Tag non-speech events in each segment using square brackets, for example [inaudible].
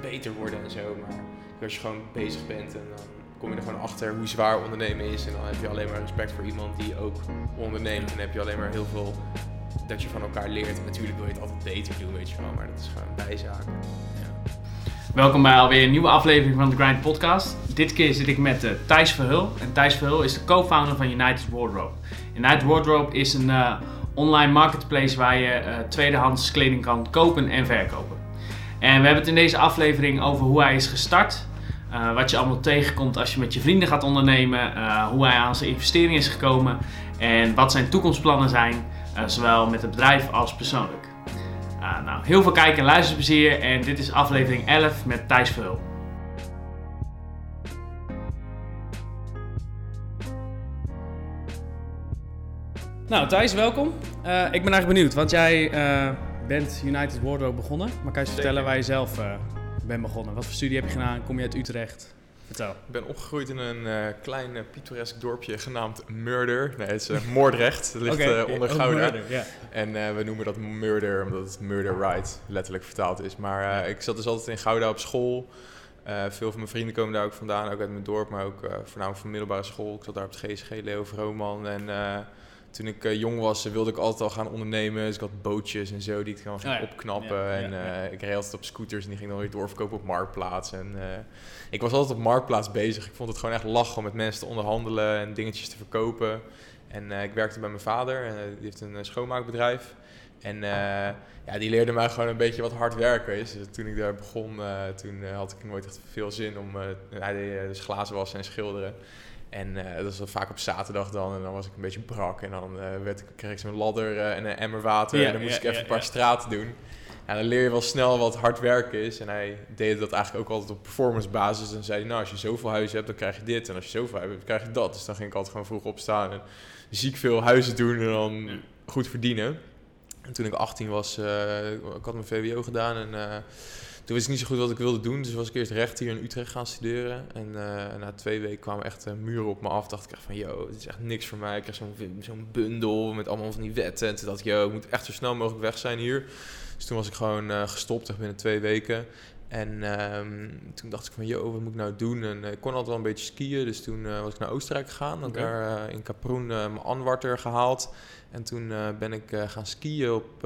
beter worden en zo. Maar als je gewoon bezig bent en dan kom je er gewoon achter hoe zwaar ondernemen is. En dan heb je alleen maar respect voor iemand die ook onderneemt. En dan heb je alleen maar heel veel dat je van elkaar leert. Natuurlijk wil je het altijd beter doen, weet je wel. Maar dat is gewoon bijzaak. Ja. Welkom bij alweer een nieuwe aflevering van de Grind Podcast. Dit keer zit ik met uh, Thijs Verhul. En Thijs Verhul is de co-founder van United Wardrobe. United Wardrobe is een uh, online marketplace waar je uh, tweedehands kleding kan kopen en verkopen. En we hebben het in deze aflevering over hoe hij is gestart. Uh, wat je allemaal tegenkomt als je met je vrienden gaat ondernemen. Uh, hoe hij aan zijn investering is gekomen. En wat zijn toekomstplannen zijn. Uh, zowel met het bedrijf als persoonlijk. nou, heel veel kijken en luisterplezier. En dit is aflevering 11 met Thijs Verhul. Nou, Thijs, welkom. ik ben eigenlijk benieuwd, want jij bent United Wardrobe begonnen. Maar kan je vertellen waar je zelf uh, bent begonnen? Wat voor studie heb je gedaan? Kom je uit Utrecht? Vertel. Ik ben opgegroeid in een uh, klein uh, pittoresk dorpje genaamd Murder. Nee, het is Moordrecht. Het ligt okay, onder Gouda. Oh, yeah. En we noemen dat Murder omdat het Murder Right letterlijk vertaald is. Maar ik zat dus altijd in Gouda op school. veel van mijn vrienden komen daar ook vandaan, ook uit mijn dorp, maar ook voornamelijk van middelbare school. Ik zat daar op het GSG Leo Vrooman en toen ik uh, jong was, wilde ik altijd al gaan ondernemen. Dus ik had bootjes en zo die ik gewoon ging oh opknappen. en uh, ik reed altijd op scooters en die ging dan weer doorverkopen op Marktplaats. En uh, ik was altijd op Marktplaats bezig. Ik vond het gewoon echt lachen om met mensen te onderhandelen en dingetjes te verkopen. En ik werkte bij mijn vader, die heeft een schoonmaakbedrijf. En ja, die leerde mij gewoon een beetje wat hard werken is. Dus toen ik daar begon, toen had ik nooit echt veel zin om... hij deed dus glazen wassen en schilderen. En uh, dat was vaak op zaterdag dan. En dan was ik een beetje brak. En dan uh, werd, kreeg ik zo'n ladder uh, en een emmer water. en dan moest ik even een paar straten doen. En dan leer je wel snel wat hard werken is. En hij deed dat eigenlijk ook altijd op performance basis. En zei nou, als je zoveel huizen hebt, dan krijg je dit. En als je zoveel hebt, dan krijg je dat. Dus dan ging ik altijd gewoon vroeg opstaan. En ziek veel huizen doen en dan goed verdienen. En toen ik 18 was, ik had mijn VWO gedaan. En toen wist ik niet zo goed wat ik wilde doen. Dus was ik eerst recht hier in Utrecht gaan studeren. En uh, na twee weken kwamen echt uh, muren op me af. Dacht ik echt van, yo, dit is echt niks voor mij. Ik kreeg zo'n zo'n bundel met allemaal van die wetten. En toen dacht ik, yo, ik moet echt zo snel mogelijk weg zijn hier. Dus toen was ik gewoon uh, gestopt, echt binnen twee weken. En um, toen dacht ik van, yo, wat moet ik nou doen? En ik kon altijd wel een beetje skiën. Dus toen was ik naar Oostenrijk gegaan. Okay. daar in Kaproen mijn Anwarter gehaald. En toen ben ik gaan skiën op,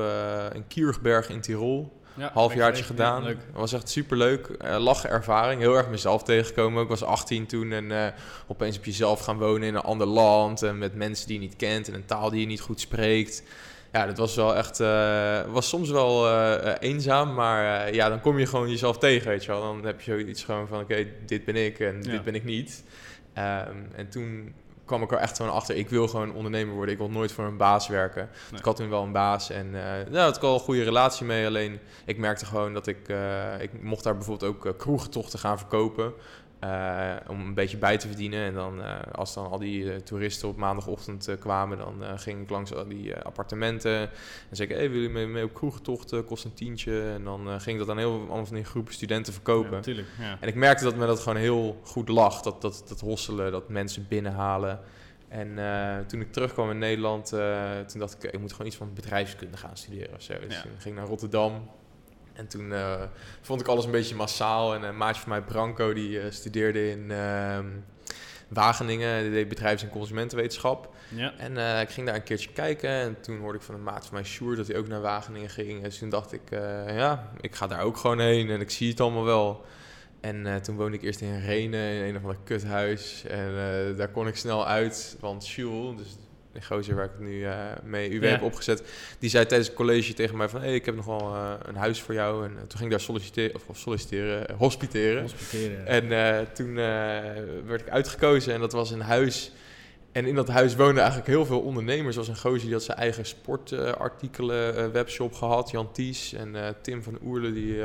in Kierberg in Tirol. Ja, halfjaartje gedaan. Ja, was echt super leuk. Uh, lachen ervaring. Heel erg mezelf tegengekomen. Ik was 18 toen en uh, opeens op jezelf gaan wonen in een ander land. En met mensen die je niet kent en een taal die je niet goed spreekt. Ja, dat was wel echt. Uh, was soms wel eenzaam. Maar ja, dan kom je gewoon jezelf tegen. Weet je wel. Dan heb je zoiets gewoon van: oké, dit ben ik en dit ben ik niet. Um, en toen kwam ik er echt gewoon achter. Ik wil gewoon ondernemer worden. Ik wil nooit voor een baas werken. Nee. Ik had toen wel een baas en uh, nou, had ik al een goede relatie mee. Alleen ik merkte gewoon dat ik, uh, ik mocht daar bijvoorbeeld ook uh, kroegentochten gaan verkopen. Uh, om een beetje bij te verdienen. En dan, uh, als dan al die uh, toeristen op maandagochtend kwamen, dan ging ik langs al die appartementen. En zei ik, hey, willen jullie mee, op kroegtochten? Kost een tientje. En dan ging ik dat aan heel allemaal van die groepen studenten verkopen. Ja, ja. En ik merkte dat me dat gewoon heel goed lag. Dat, dat, dat hosselen, dat mensen binnenhalen. En toen ik terugkwam in Nederland, toen dacht ik, ik moet gewoon iets van bedrijfskunde gaan studeren of zo. Dus ja. ik ging naar Rotterdam. En toen uh, vond ik alles een beetje massaal. En een maatje van mij, Branco, die uh, studeerde in uh, Wageningen. Die deed bedrijfs- en consumentenwetenschap. Ja. En uh, ik ging daar een keertje kijken. En toen hoorde ik van een maat van mij, Sjoerd, dat hij ook naar Wageningen ging. Dus toen dacht ik, ja, ik ga daar ook gewoon heen. En ik zie het allemaal wel. En toen woonde ik eerst in Renen, in een of ander kuthuis. En daar kon ik snel uit, want Jules, dus de gozer waar ik nu uh, mee UW ja. heb opgezet, die zei tijdens het college tegen mij van, hey, ik heb nog wel uh, een huis voor jou. En uh, toen ging ik daar solliciteren, of, of solliciteren, hospiteren. hospiteren. En toen werd ik uitgekozen en dat was een huis. En in dat huis woonden eigenlijk heel veel ondernemers. Er was een gozer die had zijn eigen sportartikelen webshop gehad, Jan Ties. En Tim van Oerle die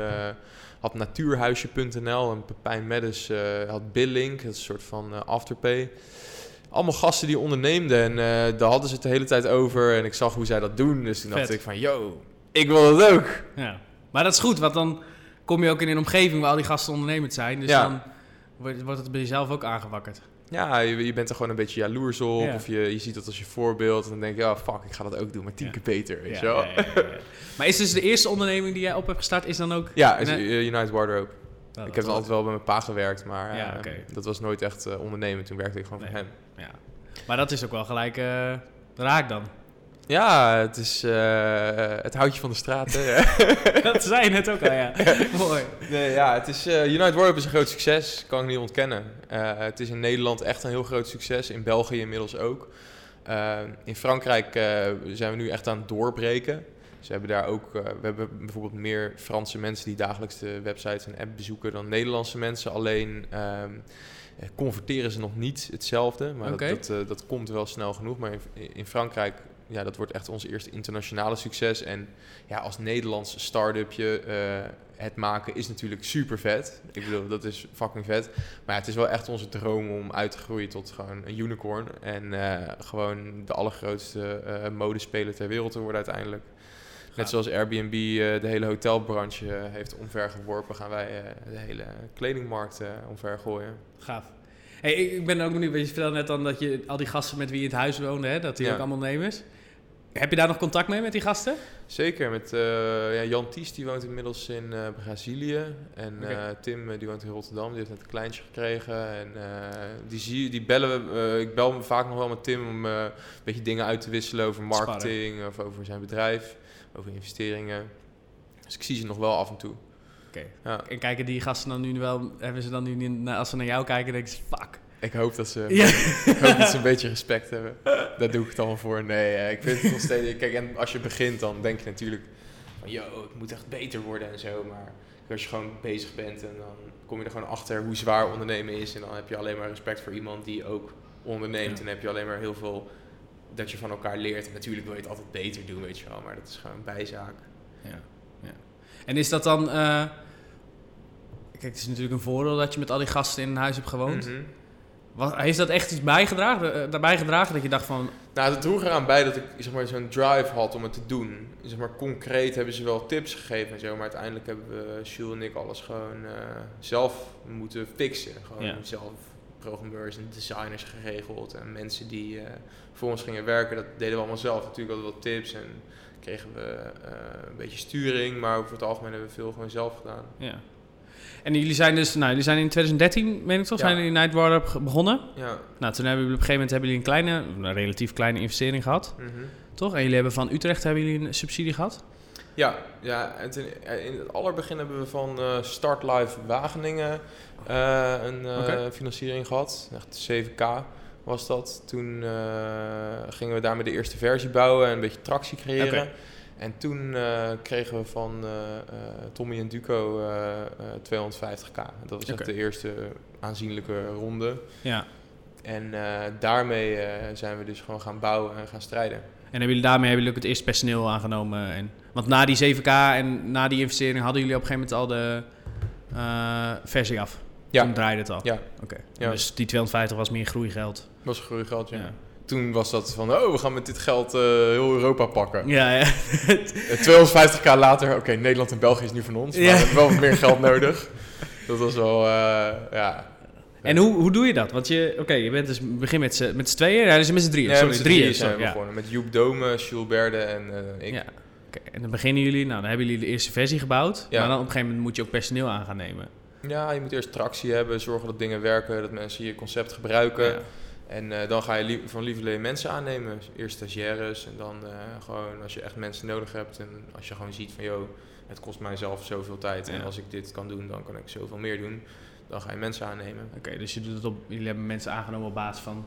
had natuurhuisje.nl. En Pepijn Meddes had Billink, dat is een soort van afterpay allemaal gasten die onderneemden. En uh, daar hadden ze het de hele tijd over. En ik zag hoe zij dat doen. Dus toen dacht ik van, yo, ik wil dat ook. Ja. Maar dat is goed, want dan kom je ook in een omgeving waar al die gasten ondernemend zijn. Dus ja. dan wordt, wordt het bij jezelf ook aangewakkerd. Ja, je, je, bent er gewoon een beetje jaloers op. Ja. Of je, je ziet dat als je voorbeeld. En dan denk je, ja, oh, fuck, ik ga dat ook doen, maar tien ja. keer beter, weet je wel. maar is dus de eerste onderneming die jij op hebt gestart, is dan ook... Ja, is United Wardrobe. Ik heb altijd wel bij mijn pa gewerkt, maar ja, dat was nooit echt ondernemen. Toen werkte ik gewoon voor hem. Ja. Maar dat is ook wel gelijk raak dan. Ja, het is het houtje van de straat. Hè? [laughs] dat zei je net ook al, ja. [laughs] Mooi. Nee, ja, het is, United Warp is een groot succes, kan ik niet ontkennen. Het is in Nederland echt een heel groot succes, in België inmiddels ook. in Frankrijk zijn we nu echt aan het doorbreken. Ze hebben daar ook, we hebben bijvoorbeeld meer Franse mensen die dagelijks de websites en app bezoeken dan Nederlandse mensen. Alleen ehm, converteren ze nog niet hetzelfde, maar dat, dat, dat, komt wel snel genoeg. Maar in, in Frankrijk ja, dat wordt echt ons eerste internationale succes. En ja, als Nederlands start-upje uh, het maken is natuurlijk super vet. Ik bedoel, dat is fucking vet. Maar ja, het is wel echt onze droom om uit te groeien tot gewoon een unicorn. En uh, gewoon de allergrootste uh, modespeler ter wereld te worden uiteindelijk. Net zoals Airbnb de hele hotelbranche heeft omvergeworpen, gaan wij de hele kledingmarkt omvergooien. Gaaf. Hey, ik ben ook benieuwd, je vertelde net dan dat je al die gasten met wie je in het huis woonde, hè, dat die ook allemaal nemers. Heb je daar nog contact mee met die gasten? Zeker, met uh, ja, Jan Ties, die woont inmiddels in uh, Brazilië. En okay. uh, Tim, die woont in Rotterdam, die heeft net een kleintje gekregen. En die, zie, die bellen we, ik bel me vaak nog wel met Tim om een beetje dingen uit te wisselen over marketing of over zijn bedrijf, over investeringen. Dus ik zie ze nog wel af en toe. Oké. Ja. En kijken die gasten dan nu wel, hebben ze dan nu, als ze naar jou kijken, denken ze, fuck, ik hoop dat ze, ik hoop dat ze een beetje respect hebben. Daar doe ik het allemaal voor. Nee, eh, ik vind het nog steeds... Kijk, en als je begint, dan denk je natuurlijk van... Yo, ik moet echt beter worden en zo. Maar als je gewoon bezig bent en dan kom je er gewoon achter hoe zwaar ondernemen is. En dan heb je alleen maar respect voor iemand die ook onderneemt. En dan heb je alleen maar heel veel dat je van elkaar leert. En natuurlijk wil je het altijd beter doen, weet je wel. Maar dat is gewoon een bijzaak. Ja, ja. En is dat dan... Uh... Kijk, het is natuurlijk een voordeel dat je met al die gasten in een huis hebt gewoond. Mm wat, heeft dat echt iets bijgedragen, uh, daarbij gedragen dat je dacht van... Nou, het droeg eraan bij dat ik zeg maar, zo'n drive had om het te doen. Zeg maar, concreet hebben ze wel tips gegeven en zo, maar uiteindelijk hebben we, Jules en ik, alles gewoon uh, zelf moeten fixen. Gewoon zelf programmeurs en designers geregeld en mensen die uh, voor ons gingen werken, dat deden we allemaal zelf. Natuurlijk hadden we wat tips en kregen we een beetje sturing, maar over het algemeen hebben we veel gewoon zelf gedaan. Ja. En jullie zijn dus, nou, jullie zijn in 2013, meen ik toch, zijn jullie Night Warp begonnen. Ja. Nou, toen hebben jullie op een gegeven moment hebben jullie een kleine, een relatief kleine investering gehad. Mm Toch? En jullie hebben van Utrecht hebben jullie een subsidie gehad? Ja, ja in het allerbegin hebben we van uh, Start Live Wageningen uh, een uh, financiering gehad. Echt 7k was dat. Toen gingen we daarmee de eerste versie bouwen en een beetje tractie creëren. En toen kregen we van Tommy en Duco 250k. Dat was echt de eerste aanzienlijke ronde. Ja. En daarmee zijn we dus gewoon gaan bouwen en gaan strijden. En hebben jullie daarmee hebben jullie ook het eerste personeel aangenomen? En, want na die 7k en na die investering hadden jullie op een gegeven moment al de versie af? Ja. Toen draaide het al? Ja. Oké. Ja. Dus die 250 was meer groeigeld? Was groeigeld, ja. ja toen was dat van, oh, we gaan met dit geld uh, heel Europa pakken. Ja, ja. 250k eh, later, oké, Nederland en België is nu van ons, maar we hebben wel wat meer geld nodig. Dat was wel, uh, ja. En hoe, hoe doe je dat? Want je, oké, je bent dus begin met z'n met tweeën, ja, dus met z'n drieën. Ja, Sorry, met drieën, drieën zijn we ja. begonnen. Met Joep Dome, Jules Berde en ik. Ja. Okay. En dan beginnen jullie, nou, dan hebben jullie de eerste versie gebouwd, ja. maar dan op een gegeven moment moet je ook personeel aan gaan nemen. Ja, je moet eerst tractie hebben, zorgen dat dingen werken, dat mensen je concept gebruiken. Ja. En uh, dan ga je li van lieverlee mensen aannemen. Eerst stagiaires en dan uh, gewoon als je echt mensen nodig hebt. En als je gewoon ziet van, joh, het kost mij zelf zoveel tijd. En als ik dit kan doen, dan kan ik zoveel meer doen. Dan ga je mensen aannemen. Oké, dus je doet het op, jullie hebben mensen aangenomen op basis van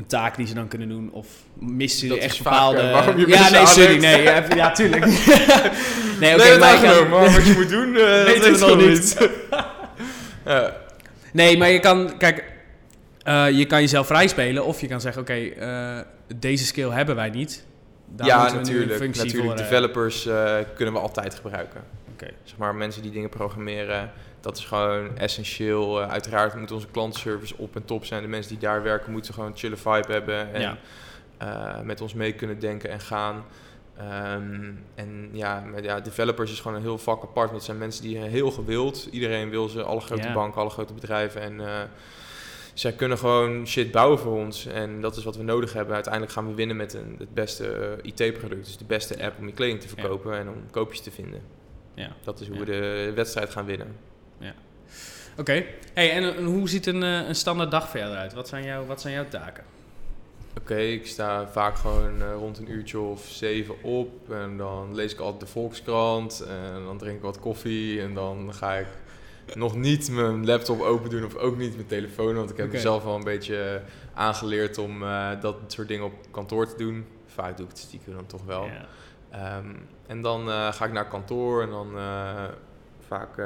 een taak die ze dan kunnen doen? Of missen jullie echt bepaalde... waarom je ja, nee, sorry, nee, ja, ja tuurlijk. [laughs] nee, oké, okay, maar, maar wat je moet doen, uh, [laughs] dat weet nog niet. [laughs] ja. Nee, maar je kan, kijk, uh, je kan jezelf vrij spelen of je kan zeggen, oké, okay, uh, deze skill hebben wij niet. Daar ja, natuurlijk. natuurlijk. Voor, developers kunnen we altijd gebruiken. Okay. Zeg maar mensen die dingen programmeren, dat is gewoon essentieel. uiteraard moet onze klantenservice op en top zijn. De mensen die daar werken moeten gewoon een chille vibe hebben en ja. met ons mee kunnen denken en gaan. Um, en ja, met, ja, developers is gewoon een heel vak apart. Dat zijn mensen die heel gewild. Iedereen wil ze, alle grote banken, alle grote bedrijven. En zij kunnen gewoon shit bouwen voor ons. En dat is wat we nodig hebben. Uiteindelijk gaan we winnen met een, het beste eh, IT-product. Dus de beste app om je kleding te verkopen en om koopjes te vinden. Ja. Dat is hoe we de wedstrijd gaan winnen. Ja. Oké. Hey, en, hoe ziet een, een standaard dag verder uit? Wat zijn, jouw, wat zijn jouw taken? Oké, ik sta vaak gewoon rond een uurtje of zeven op. En dan lees ik altijd de Volkskrant. En dan drink ik wat koffie. En dan ga ik nog niet mijn laptop open doen of ook niet mijn telefoon. Want ik heb mezelf al een beetje aangeleerd om uh, dat soort dingen op kantoor te doen. Vaak doe ik het stiekem dan toch wel. Ehm, en dan uh, ga ik naar kantoor en dan uh, vaak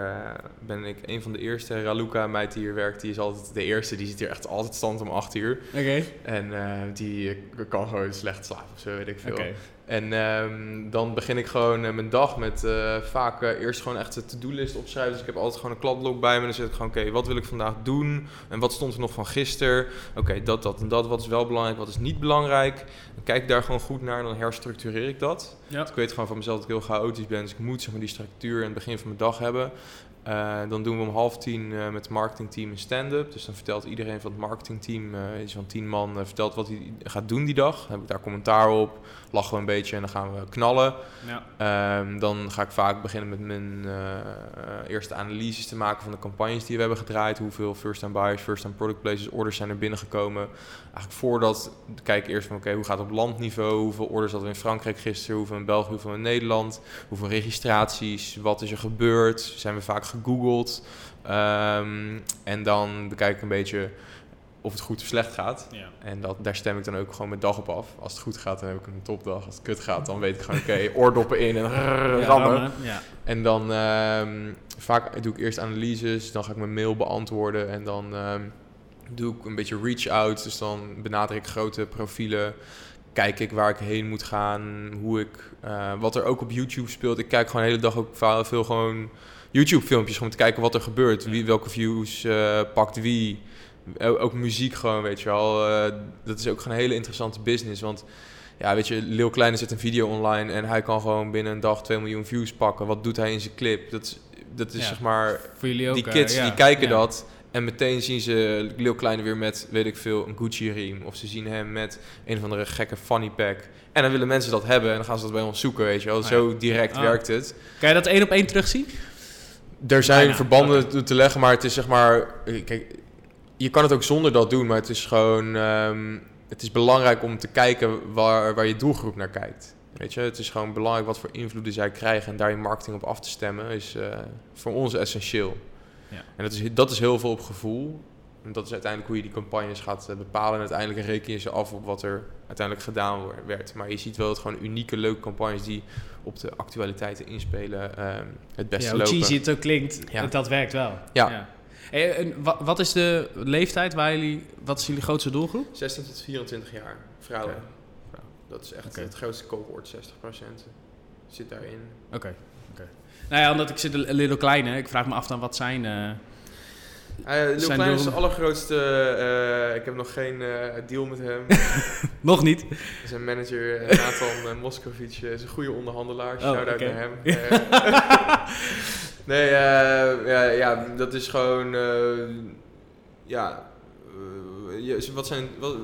ben ik een van de eerste. Raluca, meid die hier werkt, die is altijd de eerste. Die zit hier echt altijd stand om acht uur. Oké. En die kan gewoon slecht slapen of zo, weet ik veel. Okay. En um, dan begin ik gewoon uh, mijn dag met uh, vaak uh, eerst gewoon echt de to-do-list opschrijven. Dus ik heb altijd gewoon een kladblok bij me. Dan zet ik gewoon, oké, wat wil ik vandaag doen? En wat stond er nog van gisteren? Oké, dat, dat en dat. Wat is wel belangrijk, wat is niet belangrijk? Dan kijk ik daar gewoon goed naar en dan herstructureer ik dat. Ja. ik weet gewoon van mezelf dat ik heel chaotisch ben. Dus ik moet zeg maar, die structuur in het begin van mijn dag hebben. Uh, dan doen we om half tien uh, met het marketingteam een stand-up. Dus dan vertelt iedereen van het marketingteam, uh, iets van tien man, vertelt wat hij gaat doen die dag. Dan heb ik daar commentaar op, lachen we een beetje en dan gaan we knallen. Ja. Um, dan ga ik vaak beginnen met mijn eerste analyses te maken van de campagnes die we hebben gedraaid. Hoeveel first-time buyers, first-time product places, orders zijn er binnengekomen. Eigenlijk voordat kijk ik eerst van oké, okay, hoe gaat het op landniveau? Hoeveel orders hadden we in Frankrijk gisteren? Hoeveel in België, hoeveel in Nederland? Hoeveel registraties? Wat is er gebeurd? Zijn we vaak gegoogeld. Um, en dan bekijk ik een beetje of het goed of slecht gaat. Ja. En dat, daar stem ik dan ook gewoon mijn dag op af. Als het goed gaat, dan heb ik een topdag. Als het kut gaat, dan weet ik gewoon, oké, okay, [laughs] oordoppen in en ja, [laughs] rammen. Ja. En dan um, vaak doe ik eerst analyses, dan ga ik mijn mail beantwoorden en dan um, doe ik een beetje reach-out. Dus dan benader ik grote profielen. Kijk ik waar ik heen moet gaan, hoe ik, uh, wat er ook op YouTube speelt. Ik kijk gewoon de hele dag ook veel gewoon YouTube-filmpjes om te kijken wat er gebeurt. Wie, welke views uh, pakt wie. Ook muziek gewoon, weet je wel. Uh, dat is ook gewoon een hele interessante business. Want ja, weet je, Lil Kleine zet een video online en hij kan gewoon binnen een dag 2 miljoen views pakken. Wat doet hij in zijn clip? Dat is, dat is zeg maar... Voor jullie ook, die kids, die kijken dat. En meteen zien ze Lil Kleine weer met, weet ik veel, een Gucci-riem. Of ze zien hem met een of andere gekke funny pack. En dan willen mensen dat hebben en dan gaan ze dat bij ons zoeken, weet je wel. Oh Zo direct ah. werkt het. Kan je dat één op één terugzien? er zijn verbanden te leggen, maar het is zeg maar... Kijk, je kan het ook zonder dat doen, maar het is gewoon... Um, het is belangrijk om te kijken waar, waar je doelgroep naar kijkt. Weet je, het is gewoon belangrijk wat voor invloeden zij krijgen en daar je marketing op af te stemmen is uh, voor ons essentieel. Ja. En dat is, dat is heel veel op gevoel. En dat is uiteindelijk hoe je die campagnes gaat uh, bepalen. En uiteindelijk reken je ze af op wat er uiteindelijk gedaan werd. Maar je ziet wel dat gewoon unieke, leuke campagnes die op de actualiteiten inspelen um, het beste ja, lopen. cheesy het ook klinkt, ja. dat werkt wel. Ja. ja. En wat is de leeftijd waar jullie, wat is jullie grootste doelgroep? 16 tot 24 jaar, vrouwen. Dat is echt het grootste cohort, 60% zit daarin. Oké. Okay. Nou ja, omdat ik zit een little kleine, ik vraag me af dan wat zijn... Uh, uh, Lil Klein is de allergrootste. Uh, ik heb nog geen uh, deal met hem. [laughs] nog niet? Zijn manager Nathan Moskovic is een goede onderhandelaar. Oh, Shout-out naar hem. [laughs] [laughs] nee, ja, ja, dat is gewoon... ja, wat zijn... Wat,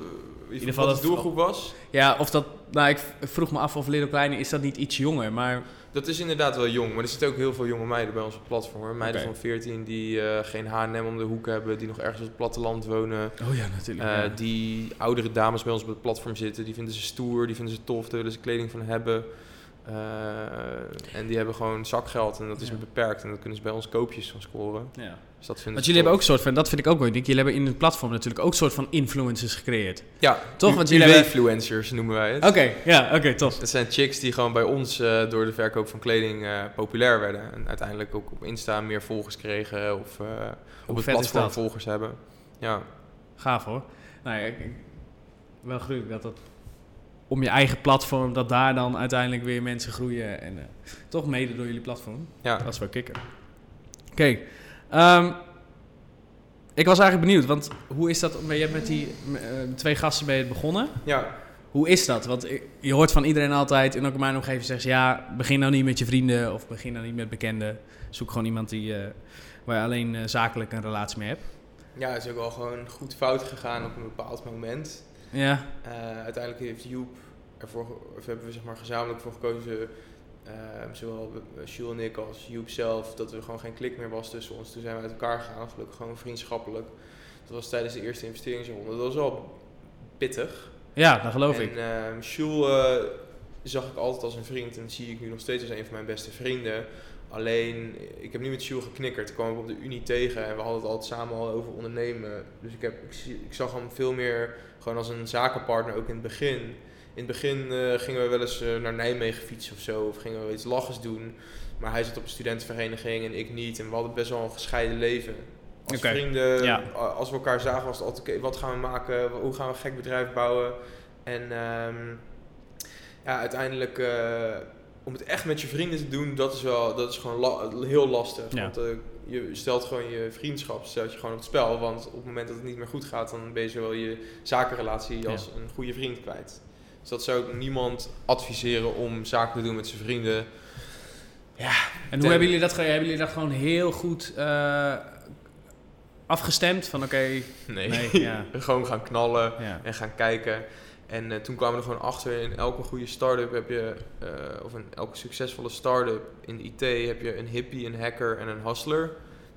in ieder geval wat de doelgroep was? Ja, of dat... Nou, ik vroeg me af of Little Kleine... Is dat niet iets jonger, maar... Dat is inderdaad wel jong, maar er zitten ook heel veel jonge meiden bij ons op platform. Meiden van 14 die uh, geen H&M om de hoek hebben, die nog ergens op het platteland wonen. Oh ja, natuurlijk. Uh, Die oudere dames bij ons op het platform zitten, die vinden ze stoer, die vinden ze tof, daar willen ze kleding van hebben. Uh, en die hebben gewoon zakgeld en dat is beperkt en dan kunnen ze bij ons koopjes van scoren. Ja. Dus dat Want jullie hebben ook een soort van, dat vind ik ook denk jullie hebben in het platform natuurlijk ook een soort van influencers gecreëerd. Ja, toch? Want jullie hebben influencers noemen wij het. Oké, ja, oké, okay, tof. Dat zijn chicks die gewoon bij ons uh, door de verkoop van kleding uh, populair werden en uiteindelijk ook op Insta meer volgers kregen of op het platform volgers hebben. Ja. Gaaf hoor. Nou ja, wel gruwelijk dat dat om je eigen platform, dat daar dan uiteindelijk weer mensen groeien. En uh, toch mede door jullie platform. Ja. Dat is wel kicken. Oké. Okay. Um, ik was eigenlijk benieuwd, want hoe is dat? Je hebt met die uh, twee gasten bij het begonnen. Ja. Hoe is dat? Want je hoort van iedereen altijd, in ook in mijn omgeving zeggen ze... ja, begin nou niet met je vrienden of begin nou niet met bekenden. Zoek gewoon iemand die, uh, waar je alleen zakelijk een relatie mee hebt. Ja, het is ook wel gewoon goed fout gegaan op een bepaald moment. Ja. uiteindelijk heeft Joep ervoor, of hebben we zeg maar gezamenlijk voor gekozen Ehm, zowel Jules en ik als Joep zelf, dat er gewoon geen klik meer was tussen ons. Toen zijn we uit elkaar gegaan, gelukkig gewoon vriendschappelijk. Dat was tijdens de eerste investeringsronde. Dat was wel pittig. Ja, dat geloof en, ik. En Jules zag ik altijd als een vriend en zie ik nu nog steeds als een van mijn beste vrienden. Alleen, ik heb nu met Jules geknikkerd. Toen kwam ik op de Unie tegen en we hadden het altijd samen al over ondernemen. Dus ik, heb, ik, ik zag hem veel meer gewoon als een zakenpartner, ook in het begin. In het begin uh, gingen we wel eens uh, naar Nijmegen fietsen of zo, of gingen we iets lachers doen. Maar hij zat op een studentenvereniging en ik niet. En we hadden best wel een gescheiden leven. Als okay. vrienden, ja. als we elkaar zagen, was het altijd: oké, wat gaan we maken? Hoe gaan we een gek bedrijf bouwen? En um, ja, uiteindelijk uh, om het echt met je vrienden te doen, dat is wel, dat is gewoon la heel lastig. Ja. Want uh, je stelt gewoon je vriendschap, stelt je gewoon op het spel. Want op het moment dat het niet meer goed gaat, dan ben je zowel je zakenrelatie als een goede vriend kwijt. Dus dat zou ik niemand adviseren om zaken te doen met zijn vrienden. Ja, en hoe hebben jullie dat, hebben jullie dat gewoon heel goed uh, afgestemd? Van oké, okay, nee, nee ja. [laughs] gewoon gaan knallen en gaan kijken. En uh, toen kwamen we er gewoon achter, in elke goede start-up heb je, uh, of in elke succesvolle start-up in de IT heb je een hippie, een hacker en een hustler.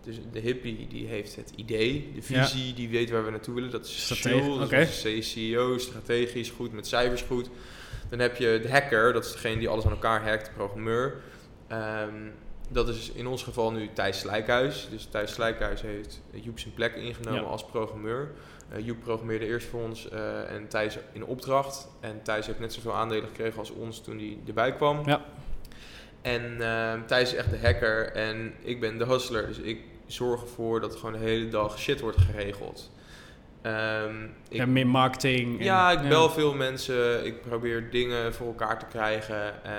Dus de hippie die heeft het idee, de visie, ja. die weet waar we naartoe willen. Dat is Strategisch, okay. dat is CEO, strategisch goed, met cijfers goed. Dan heb je de hacker, dat is degene die alles aan elkaar hackt, de programmeur. Um, dat is in ons geval nu Thijs Slijkhuis. Dus Thijs Slijkhuis heeft Joep zijn plek ingenomen als programmeur. Uh, Joep programmeerde eerst voor ons uh, en Thijs in opdracht. En Thijs heeft net zoveel aandelen gekregen als ons toen hij erbij kwam. Ja. En uh, Thijs is echt de hacker en ik ben de hustler. Dus ik zorg ervoor dat gewoon de hele dag shit wordt geregeld. Um, ik, ja, meer marketing. En, ja, ik bel veel mensen. Ik probeer dingen voor elkaar te krijgen. Uh,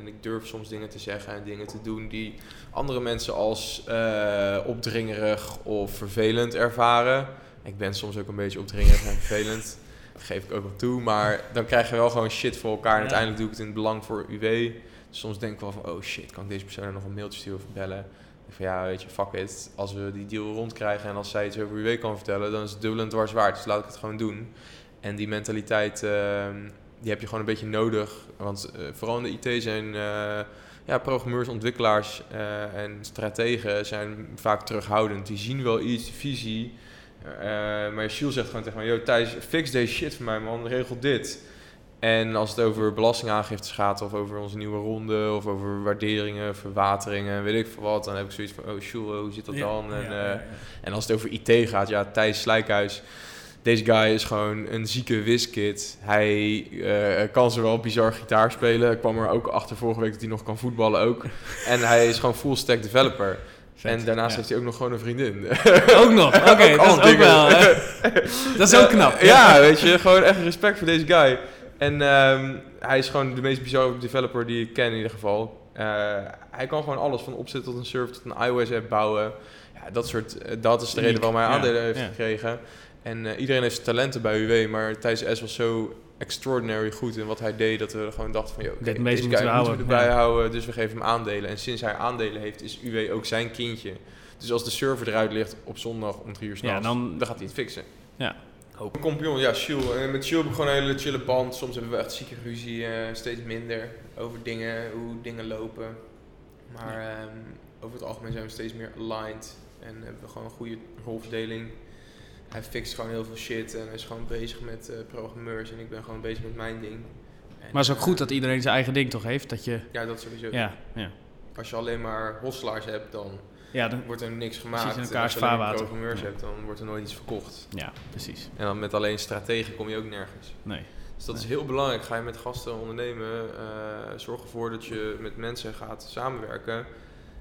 en ik durf soms dingen te zeggen en dingen te doen die andere mensen als uh, opdringerig of vervelend ervaren. Ik ben soms ook een beetje opdringerig en vervelend. Dat geef ik ook wel toe. Maar dan krijg je wel gewoon shit voor elkaar. En uiteindelijk doe ik het in het belang voor UW. soms denk ik wel van, oh shit, kan ik deze persoon nog een mailtje sturen of bellen? van ja, weet je, fuck it. Als we die deal rondkrijgen en als zij iets over UW kan vertellen, dan is het dubbel en dwars waard. Dus laat ik het gewoon doen. En die mentaliteit, ehm, die heb je gewoon een beetje nodig. Want uh, vooral in de IT zijn uh, ja, programmeurs, ontwikkelaars uh, en strategen zijn vaak terughoudend. Die zien wel iets, die visie. maar Shiel zegt gewoon tegen mij, yo Thijs, fix deze shit voor mij man, regel dit. En als het over belastingaangiftes gaat, of over onze nieuwe ronde, of over waarderingen, verwateringen, weet ik veel wat, dan heb ik zoiets van, oh sure, hoe zit dat dan? en, uh, en als het over IT gaat, ja, Thijs Slijkhuis, deze guy is gewoon een zieke wiskit. Hij uh, kan zowel bizar gitaar spelen, ik kwam er ook achter vorige week dat hij nog kan voetballen ook. [laughs] en hij is gewoon full stack developer. En daarnaast heeft hij ook nog gewoon een vriendin. Ook nog? [laughs] Oké, okay, dat is ook wel... [laughs] dat is ook knap. ja, weet je, gewoon echt respect voor deze guy. En um, hij is gewoon de meest bizarre developer die ik ken in ieder geval. Uh, hij kan gewoon alles van opzetten tot een server tot een iOS-app bouwen. Ja, dat, soort, uh, dat is de reden waarom hij aandelen heeft gekregen. En uh, iedereen heeft talenten bij UW, maar Thijs S was zo extraordinary goed in wat hij deed... dat we gewoon dachten van, joh, okay, deze guy moeten we, moeten we erbij houden. Dus we geven hem aandelen. En sinds hij aandelen heeft, is UW ook zijn kindje. Dus als de server eruit ligt op zondag om drie uur s'nachts, ja, dan, dan gaat hij het fixen. Ja, Hoop. Kompion, ja, Jules. En met Jules heb ik gewoon een hele chille band. Soms hebben we echt zieke ruzie, uh, steeds minder over dingen, hoe dingen lopen. Maar ja. um, over het algemeen zijn we steeds meer aligned en hebben we gewoon een goede rolverdeling. Hij fixt gewoon heel veel shit en is gewoon bezig met uh, programmeurs en ik ben gewoon bezig met mijn ding. En, maar het is ook goed dat iedereen zijn eigen ding toch heeft? Dat je... Ja, dat sowieso. Ja, ja. Als je alleen maar hosselaars hebt, dan ja, dan wordt er niks gemaakt. Als je programmeurs hebt, dan wordt er nooit iets verkocht. Ja, precies. En dan met alleen strategen kom je ook nergens. Nee. Dus dat is heel belangrijk. Ga je met gasten ondernemen, uh, zorg ervoor dat je met mensen gaat samenwerken.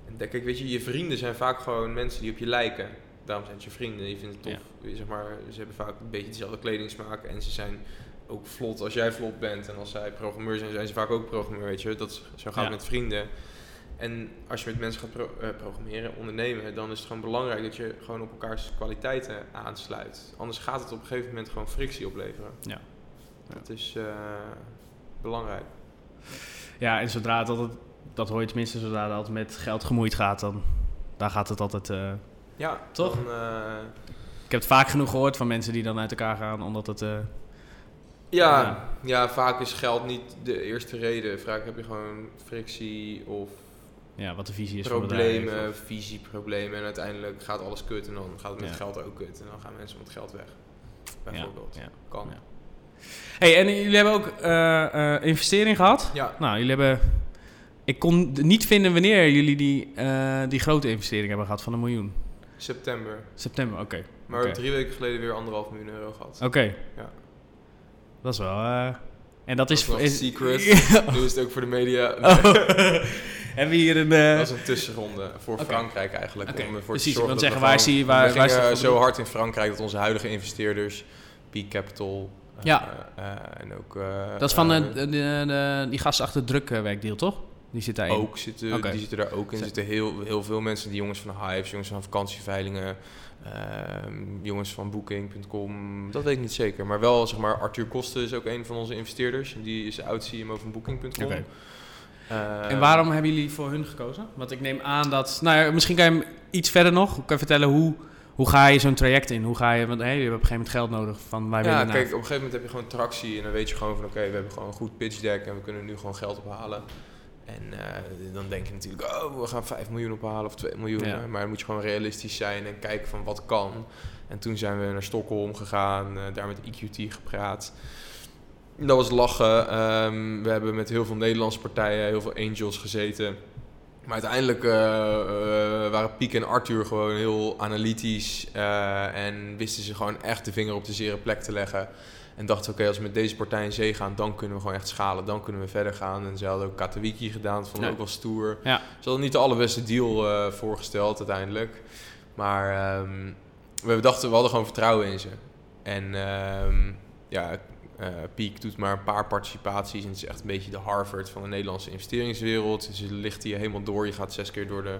En kijk, weet je, je vrienden zijn vaak gewoon mensen die op je lijken. Daarom zijn het je vrienden. Je vindt het tof. Zeg maar, ze hebben vaak een beetje dezelfde kledingsmaak en ze zijn ook vlot als jij vlot bent. En als zij programmeur zijn, zijn ze vaak ook programmeur, weet je. Dat, zo gaat het met vrienden. En als je met mensen gaat pro uh, programmeren, ondernemen, dan is het gewoon belangrijk dat je gewoon op elkaars kwaliteiten aansluit. Anders gaat het op een gegeven moment gewoon frictie opleveren. Ja. Dat is uh, belangrijk. Ja, en zodra dat, dat hoor je tenminste, zodra dat met geld gemoeid gaat, dan daar gaat het altijd. Uh, ja, toch? Dan, ik heb het vaak genoeg gehoord van mensen die dan uit elkaar gaan, omdat het Ja, ja, vaak is geld niet de eerste reden. Vaak heb je gewoon frictie of ja, wat de visie is problemen, visieproblemen en uiteindelijk gaat alles kut en dan gaat het met geld ook kut en dan gaan mensen met geld weg. Bijvoorbeeld. Ja, kan. Hey, en jullie hebben ook uh, investering gehad. Ja. Nou, jullie hebben. Ik kon niet vinden wanneer jullie die, uh, die grote investering hebben gehad van een miljoen. September. September, oké. Maar drie weken geleden weer anderhalf miljoen euro gehad. Oké. Ja. Dat is wel... Uh, en dat, is... is secret. [laughs] nu is het ook voor de media. Oh. [laughs] Hebben we hier een... Uh... Dat is een tussenronde voor Frankrijk eigenlijk. Om ervoor Precies, te zorgen zeggen, waar zie je... Waar, we waar gingen zo hard in Frankrijk dat onze huidige investeerders, Peak Capital... Ja. Uh, en ook... dat is van de, de, de, die gasten achter drukwerkdeal, toch? Die zit daarin? Ook zitten, okay. Die zitten daar ook in. Er zitten heel, heel veel mensen, die jongens van Hives, jongens van vakantieveilingen, uh, jongens van Booking.com, dat weet ik niet zeker. Maar wel, zeg maar, Arthur Kosten is ook een van onze investeerders. Die is oud-CMO van Booking.com. Okay. Uh, en waarom hebben jullie voor hun gekozen? Want ik neem aan dat... Nou ja, misschien kan je hem iets verder nog. Kan je vertellen hoe, hoe ga je zo'n traject in? Hoe ga je... Want hey, je hebt op een gegeven moment geld nodig van wij Ja, kijk, op een gegeven moment heb je gewoon tractie. En dan weet je gewoon van oké, okay, we hebben gewoon een goed pitch deck. En we kunnen nu gewoon geld ophalen. En uh, dan denk je natuurlijk, oh, we gaan 5 miljoen ophalen of 2 miljoen. Ja. Maar dan moet je gewoon realistisch zijn en kijken van wat kan. En toen zijn we naar Stockholm gegaan, uh, daar met EQT gepraat. Dat was lachen. Um, we hebben met heel veel Nederlandse partijen, heel veel angels gezeten. Maar uiteindelijk uh, waren Piek en Arthur gewoon heel analytisch en wisten ze gewoon echt de vinger op de zere plek te leggen. En dachten, oké, als we met deze partij in zee gaan, dan kunnen we gewoon echt schalen. Dan kunnen we verder gaan. En ze hadden ook Katowiki gedaan, dat vond ik ook wel stoer. Ja. Ze hadden niet de allerbeste deal uh, voorgesteld uiteindelijk. Maar um, we dachten, we hadden gewoon vertrouwen in ze. En um, ja, uh, Peak doet maar een paar participaties. En het is echt een beetje de Harvard van de Nederlandse investeringswereld. Ze ligt hier helemaal door. Je gaat zes keer door de,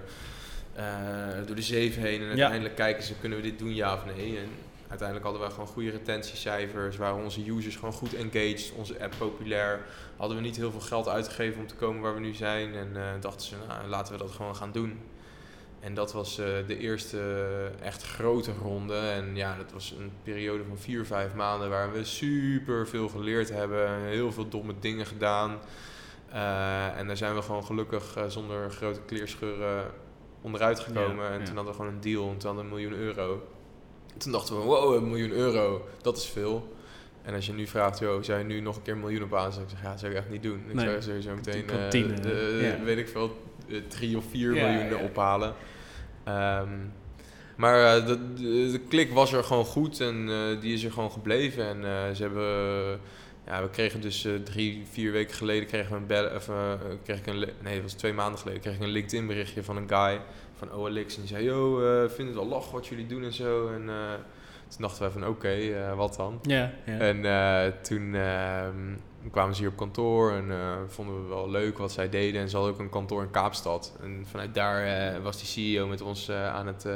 uh, door de zeven heen. En uiteindelijk kijken ze, kunnen we dit doen, ja of nee? En uiteindelijk hadden we gewoon goede retentiecijfers, waren onze users gewoon goed engaged, onze app populair. Hadden we niet heel veel geld uitgegeven om te komen waar we nu zijn en uh, dachten ze, nou, laten we dat gewoon gaan doen. En dat was uh, de eerste echt grote ronde. En ja, dat was een periode van vier, vijf maanden waar we super veel geleerd hebben. Heel veel domme dingen gedaan. Uh, en daar zijn we gewoon gelukkig zonder grote kleerscheuren onderuit gekomen. Ja, en toen hadden we gewoon een deal en toen hadden we een miljoen euro. Toen dachten we, wow, een miljoen euro, dat is veel. En als je nu vraagt, joh, zou je nu nog een keer een miljoen op aan? Zou ik zeggen, ja, dat zou ik echt niet doen. Ik zou sowieso meteen, uh, tien, uh, weet ik veel, drie of vier miljoen ophalen. Um, maar de, de, de, klik was er gewoon goed en die is er gewoon gebleven. En ze hebben, ja, we kregen dus drie, vier weken geleden kregen we een bel, of, kreeg ik een, nee, dat was twee maanden geleden, kreeg ik een LinkedIn berichtje van een guy van OLX. En die zei, yo, uh, vind het wel lach wat jullie doen en zo. En uh, toen dachten we van, oké, okay, uh, wat dan? Ja. En toen ehm, kwamen ze hier op kantoor en vonden we wel leuk wat zij deden. En ze hadden ook een kantoor in Kaapstad. En vanuit daar was die CEO met ons aan het...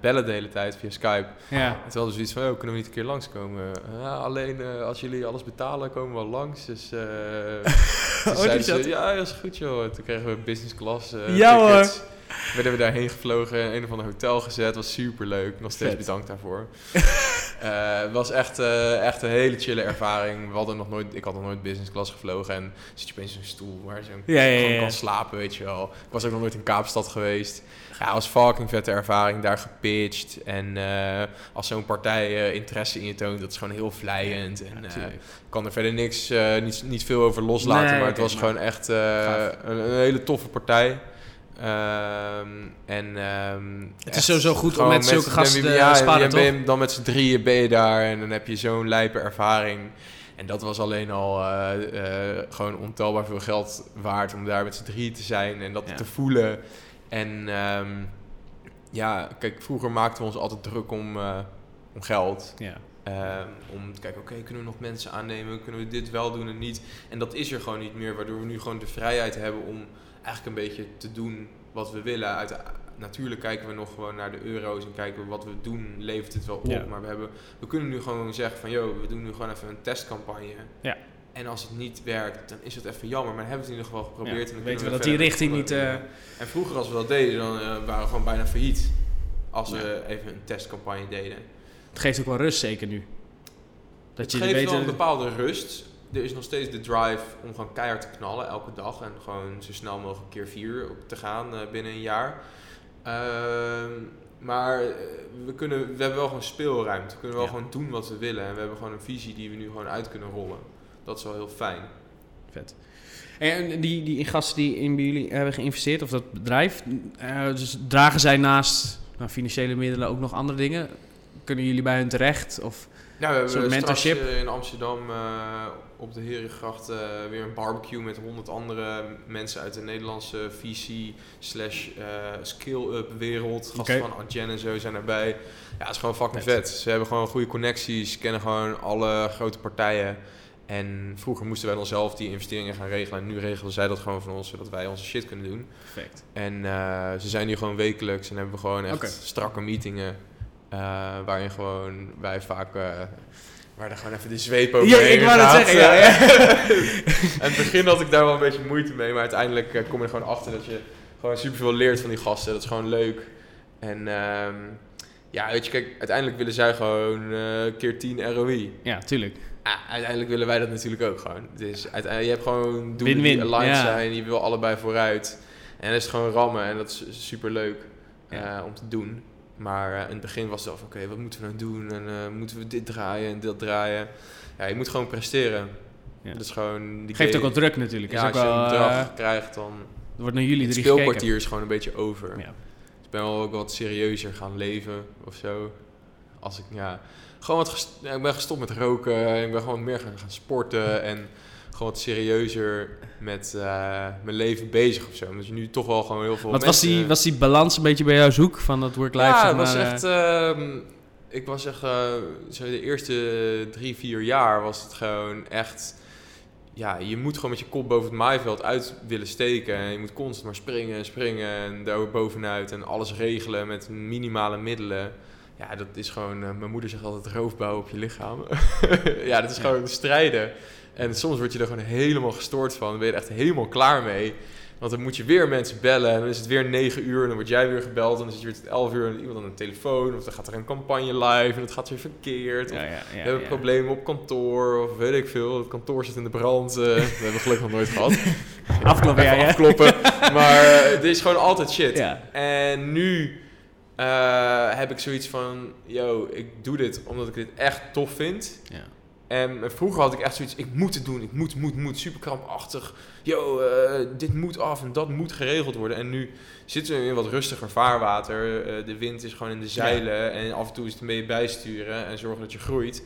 bellen de hele tijd via Skype. Ja. En toen hadden we zoiets van, oh, kunnen we niet een keer langskomen? alleen als jullie alles betalen, komen we wel langs. Dus [laughs] toen oh, zeiden ze, ja, dat is goed joh. Toen kregen we business class ja, tickets. Hoor werden we daarheen gevlogen, in een of ander hotel gezet. Was super leuk. Nog steeds bedankt daarvoor. uh, [laughs] het was echt, uh, echt een hele chille ervaring. We hadden nog nooit, ik had nog nooit business class gevlogen. En zit je opeens in een stoel waar je ja, ja, ja. kan slapen, weet je wel. Ik was ook nog nooit in Kaapstad geweest. Ja, het was fucking vette ervaring. Daar gepitcht. En uh, als zo'n partij interesse in je toont, dat is gewoon heel vlijend. En ik kan er verder niks, niet, niet veel over loslaten. Nee, maar het was gewoon echt een, een hele toffe partij. Um, en, um, het is sowieso goed om met zulke gasten te ja, sparen, ben je, Dan met z'n drieën ben je daar en dan heb je zo'n lijpe ervaring. En dat was alleen al uh, uh, gewoon ontelbaar veel geld waard om daar met z'n drieën te zijn en dat ja. te voelen. En um, ja, kijk, vroeger maakten we ons altijd druk om, uh, om geld. Ja. Om te kijken, oké, okay, kunnen we nog mensen aannemen? Kunnen we dit wel doen en niet? En dat is er gewoon niet meer, waardoor we nu gewoon de vrijheid hebben om eigenlijk een beetje te doen wat we willen. Uit, natuurlijk kijken we nog gewoon naar de euro's en kijken we wat we doen, levert het wel op. Ja. Maar we, hebben, we kunnen nu gewoon zeggen van, joh, we doen nu gewoon even een testcampagne. Ja. En als het niet werkt, dan is het even jammer. Maar dan hebben we het in ieder geval geprobeerd. Ja, en dan weten we, dat die richting niet... Uh... En vroeger als we dat deden, dan uh, waren we gewoon bijna failliet. Als we even een testcampagne deden. Het geeft ook wel rust, zeker nu. Dat het je geeft wel een bepaalde rust. Er is nog steeds de drive om gewoon keihard te knallen elke dag. En gewoon zo snel mogelijk keer vier te gaan uh, binnen een jaar. Ehm, maar eh, we, kunnen, we hebben wel gewoon speelruimte. We kunnen wel gewoon doen wat we willen. En we hebben gewoon een visie die we nu gewoon uit kunnen rollen. Dat is wel heel fijn. Vet. En die, die gasten die in jullie hebben geïnvesteerd, of dat bedrijf, uh, dus dragen zij naast nou, financiële middelen ook nog andere dingen? Kunnen jullie bij hun terecht? Of nou, we hebben mentorship? Straks, in Amsterdam uh, op de Herengracht uh, weer een barbecue met honderd andere mensen uit de Nederlandse VC slash skill-up wereld. Gasten van Adjen en zo zijn erbij. Ja, het is gewoon fucking vet. Ze hebben gewoon goede connecties, kennen gewoon alle grote partijen. En vroeger moesten wij dan zelf die investeringen gaan regelen. En nu regelen zij dat gewoon van ons, zodat wij onze shit kunnen doen. Perfect. En uh, ze zijn hier gewoon wekelijks en hebben we gewoon echt strakke meetingen. Uh, waarin gewoon wij vaak... Uh, waar er gewoon even de zweep over ja, ik wou dat zeggen, ja, ja. [laughs] In het begin had ik daar wel een beetje moeite mee. Maar uiteindelijk kom je er gewoon achter dat je gewoon superveel leert van die gasten. Dat is gewoon leuk. En... Um, ja, weet je, kijk, uiteindelijk willen zij gewoon keer 10 ROI. Ja, tuurlijk uiteindelijk willen wij dat natuurlijk ook gewoon. Dus uiteindelijk, je hebt gewoon doelen die aligned ja. zijn, je wil allebei vooruit. En dat is gewoon rammen en dat is super leuk uh, om te doen. Maar uh, in het begin was het van, oké, wat moeten we nou doen? En uh, moeten we dit draaien en dat draaien? Ja, je moet gewoon presteren. Ja. Dat is gewoon... Die Geeft ook wel druk natuurlijk. Ja, is ook als je wel, een drag krijgt, dan... wordt naar jullie Het speelkwartier is gewoon een beetje over. Ja. Dus ik ben wel ook wat serieuzer gaan leven of zo. Als ik, ja gewoon wat ik ben gestopt met roken. Ik ben gewoon meer gaan, gaan sporten. En gewoon wat serieuzer met uh, mijn leven bezig of zo. Omdat je nu toch wel gewoon heel veel. Wat was, die, was die balans een beetje bij jou zoek van dat work-life? Ja, het was echt. Uh, ik was echt. Uh, zo de eerste drie, vier jaar was het gewoon echt. Ja, je moet gewoon met je kop boven het maaiveld uit willen steken. En je moet constant maar springen en springen en daar bovenuit. En alles regelen met minimale middelen. Ja, dat is gewoon, uh, mijn moeder zegt altijd roofbouw op je lichaam. [laughs] ja, dat is gewoon strijden. En soms word je er gewoon helemaal gestoord van. Dan ben je er echt helemaal klaar mee. Want dan moet je weer mensen bellen. En dan is het weer 9 uur. En dan word jij weer gebeld. En dan zit je weer tot 11 uur. En iemand aan de telefoon. Of dan gaat er een campagne live. En het gaat weer verkeerd. Ja, ja, ja, we hebben problemen op kantoor. Of weet ik veel. Het kantoor zit in de brand. [laughs] Uh, dat hebben we gelukkig nog nooit gehad. [laughs] afkloppen, ja. Afkloppen. maar uh, het is gewoon altijd shit. En nu uh, heb ik zoiets van, yo, ik doe dit omdat ik dit echt tof vind. Ja. En vroeger had ik echt zoiets, ik moet het doen, ik moet, moet, moet, super krampachtig. Yo, uh, dit moet af en dat moet geregeld worden. En nu zitten we in wat rustiger vaarwater. Uh, de wind is gewoon in de zeilen en af en toe is het beetje bijsturen en zorgen dat je groeit.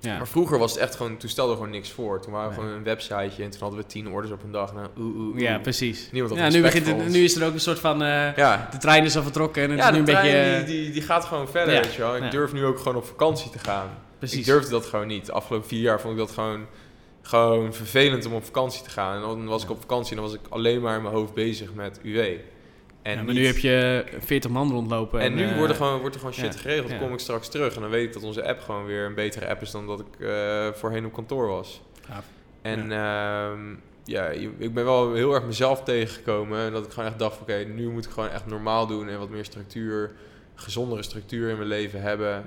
Ja. Maar vroeger was het echt gewoon, toen stelde gewoon niks voor. Toen waren we gewoon een websiteje en toen hadden we tien orders op een dag. Nou. Ja, precies. Niemand ja, nu, begint het, nu is er ook een soort van, uh, ja. de trein is al vertrokken en het is nu een beetje... Die, die, die gaat gewoon verder, weet je wel. Ik durf nu ook gewoon op vakantie te gaan. Precies. Ik durfde dat gewoon niet. De afgelopen vier jaar vond ik dat gewoon, gewoon vervelend om op vakantie te gaan. En dan was ik op vakantie en dan was ik alleen maar in mijn hoofd bezig met UW. En maar nu heb je 40 man rondlopen. En, nu uh, wordt, er gewoon, wordt er gewoon shit geregeld. Dan kom ik straks terug en dan weet ik dat onze app gewoon weer een betere app is dan dat ik uh, voorheen op kantoor was. En ja. Ehm, ja, ik ben wel heel erg mezelf tegengekomen. En dat ik gewoon echt dacht: oké, nu moet ik gewoon echt normaal doen en wat meer structuur, gezondere structuur in mijn leven hebben.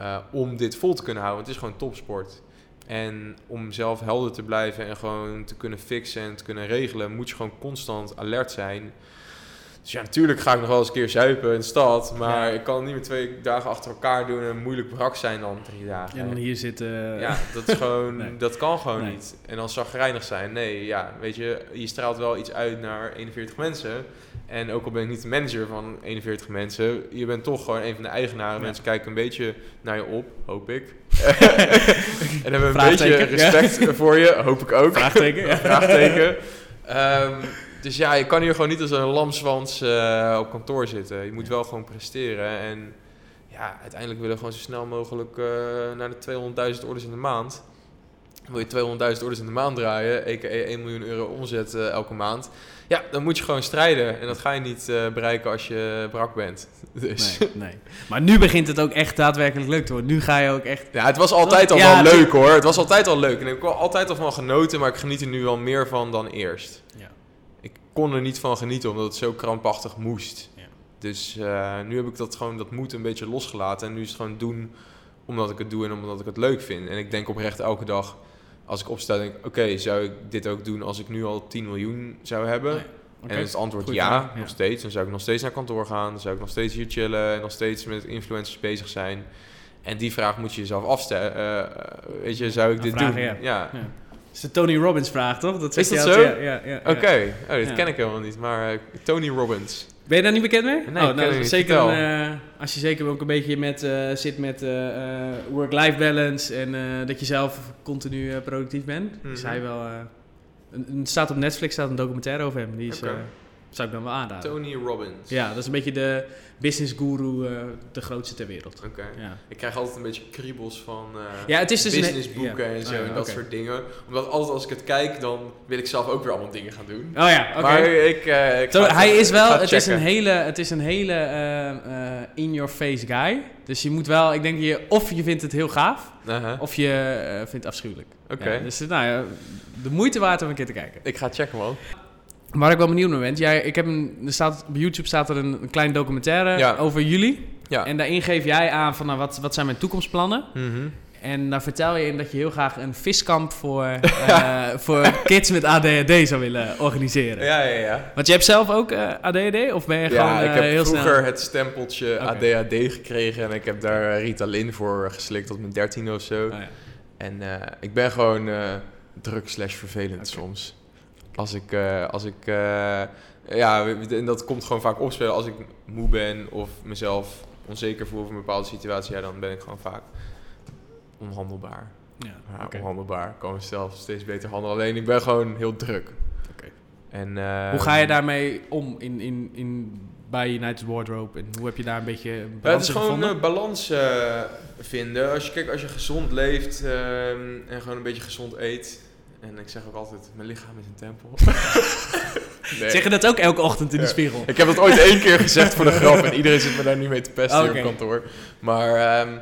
Uh, om dit vol te kunnen houden. Het is gewoon topsport. En om zelf helder te blijven en gewoon te kunnen fixen en te kunnen regelen, moet je gewoon constant alert zijn. Dus ja, natuurlijk ga ik nog wel eens een keer zuipen in de stad. Maar ik kan niet meer twee dagen achter elkaar doen en moeilijk brak zijn dan drie dagen. En dan hier zitten. Ja, dat is gewoon, [laughs] dat kan gewoon niet. En dan zagrijnig zijn. Nee, ja, weet je, je straalt wel iets uit naar 41 mensen. En ook al ben ik niet de manager van 41 mensen, je bent toch gewoon een van de eigenaren. Mensen kijken een beetje naar je op, hoop ik. [laughs] en hebben een beetje respect voor je, hoop ik ook. Vraagteken. Ja. Vraagteken. Um, dus ja, je kan hier gewoon niet als een lamswans uh, op kantoor zitten. Je moet wel gewoon presteren. En ja, uiteindelijk willen we gewoon zo snel mogelijk uh, naar de 200.000 orders in de maand. Wil je 200.000 orders in de maand draaien, a.k.a. 1 miljoen euro omzet uh, elke maand. Ja, dan moet je gewoon strijden. En dat ga je niet bereiken als je brak bent. [laughs] Dus. Nee, nee. Maar nu begint het ook echt daadwerkelijk leuk te worden. Nu ga je ook echt... Ja, het was altijd al wel leuk hoor. Het was altijd al leuk. En ik heb altijd al van genoten, maar ik geniet er nu wel meer van dan eerst. Ja kon er niet van genieten, omdat het zo krampachtig moest. Ja. Dus uh, nu heb ik dat gewoon, dat moet een beetje losgelaten. En nu is het gewoon doen omdat ik het doe en omdat ik het leuk vind. En ik denk oprecht elke dag, als ik opsta, denk ik, oké, zou ik dit ook doen als ik nu al 10 miljoen zou hebben? Nee. En het antwoord ja, nog steeds. Dan zou ik nog steeds naar kantoor gaan. Dan zou ik nog steeds hier chillen en nog steeds met influencers bezig zijn. En die vraag moet je jezelf afstellen. Uh, weet je, zou ik dit doen? Ja. ja. is de Tony Robbins vraag, toch? Dat is dat zo? Ja, ja, Oké, oh, dit ken ik helemaal niet. Maar uh, Tony Robbins. Ben je daar niet bekend mee? Nee, oh, nou, zeker uh, als je zeker ook een beetje met, uh, zit met work-life balance en dat je zelf continu productief bent. Mm -hmm. Is hij wel een, staat op Netflix staat een documentaire over hem. Die is, okay. Uh, zou ik dan wel aanraden. Tony Robbins. Ja, dat is een beetje de business guru, uh, de grootste ter wereld. Oké. Ja. Ik krijg altijd een beetje kriebels van uh, ja, het is dus businessboeken en zo oh, en dat soort dingen. Omdat altijd als ik het kijk, dan wil ik zelf ook weer allemaal dingen gaan doen. Oh ja, oké. Maar ik, ik Zo, hij is wel, het is een hele, het is een hele in-your-face guy. Dus je moet wel, ik denk je, of je vindt het heel gaaf, -huh. of je vindt het afschuwelijk. Oké. dus nou ja, de moeite waard om een keer te kijken. Ik ga checken, man. Waar ik wel benieuwd naar ben, jij, ik heb een, er staat, op YouTube staat er een, een klein documentaire over jullie. Ja. En daarin geef jij aan van nou, wat, wat zijn mijn toekomstplannen. Mm En daar vertel je in dat je heel graag een viskamp voor, uh, [laughs] voor kids met ADHD zou willen organiseren. Ja, ja, ja. Want je hebt zelf ook uh, eh, ADHD? Of ben je ja, gewoon uh, ik heb vroeger het stempeltje ADHD gekregen. En ik heb daar Ritalin voor geslikt tot mijn dertien of zo. Oh, ja. En ik ben gewoon druk slash vervelend soms. Als ik, uh, als ik uh, ja, en dat komt gewoon vaak opspelen als ik moe ben of mezelf onzeker voel over een bepaalde situatie, ja, dan ben ik gewoon vaak onhandelbaar. Ja, ja okay. onhandelbaar. Ik kan mezelf steeds beter handelen. Alleen ik ben gewoon heel druk. Okay. En, uh, Hoe ga je daarmee om in, in, in, bij United Wardrobe? En hoe heb je daar een beetje balans Het is gewoon een balans vinden. Als je, kijk, als je gezond leeft ehm, en gewoon een beetje gezond eet en ik zeg ook altijd, mijn lichaam is een tempel. [laughs] nee. Zeg je dat ook elke ochtend in de spiegel? Ik heb dat ooit één keer gezegd voor de [laughs] grap en iedereen zit me daar nu mee te pesten hier op kantoor. Maar um,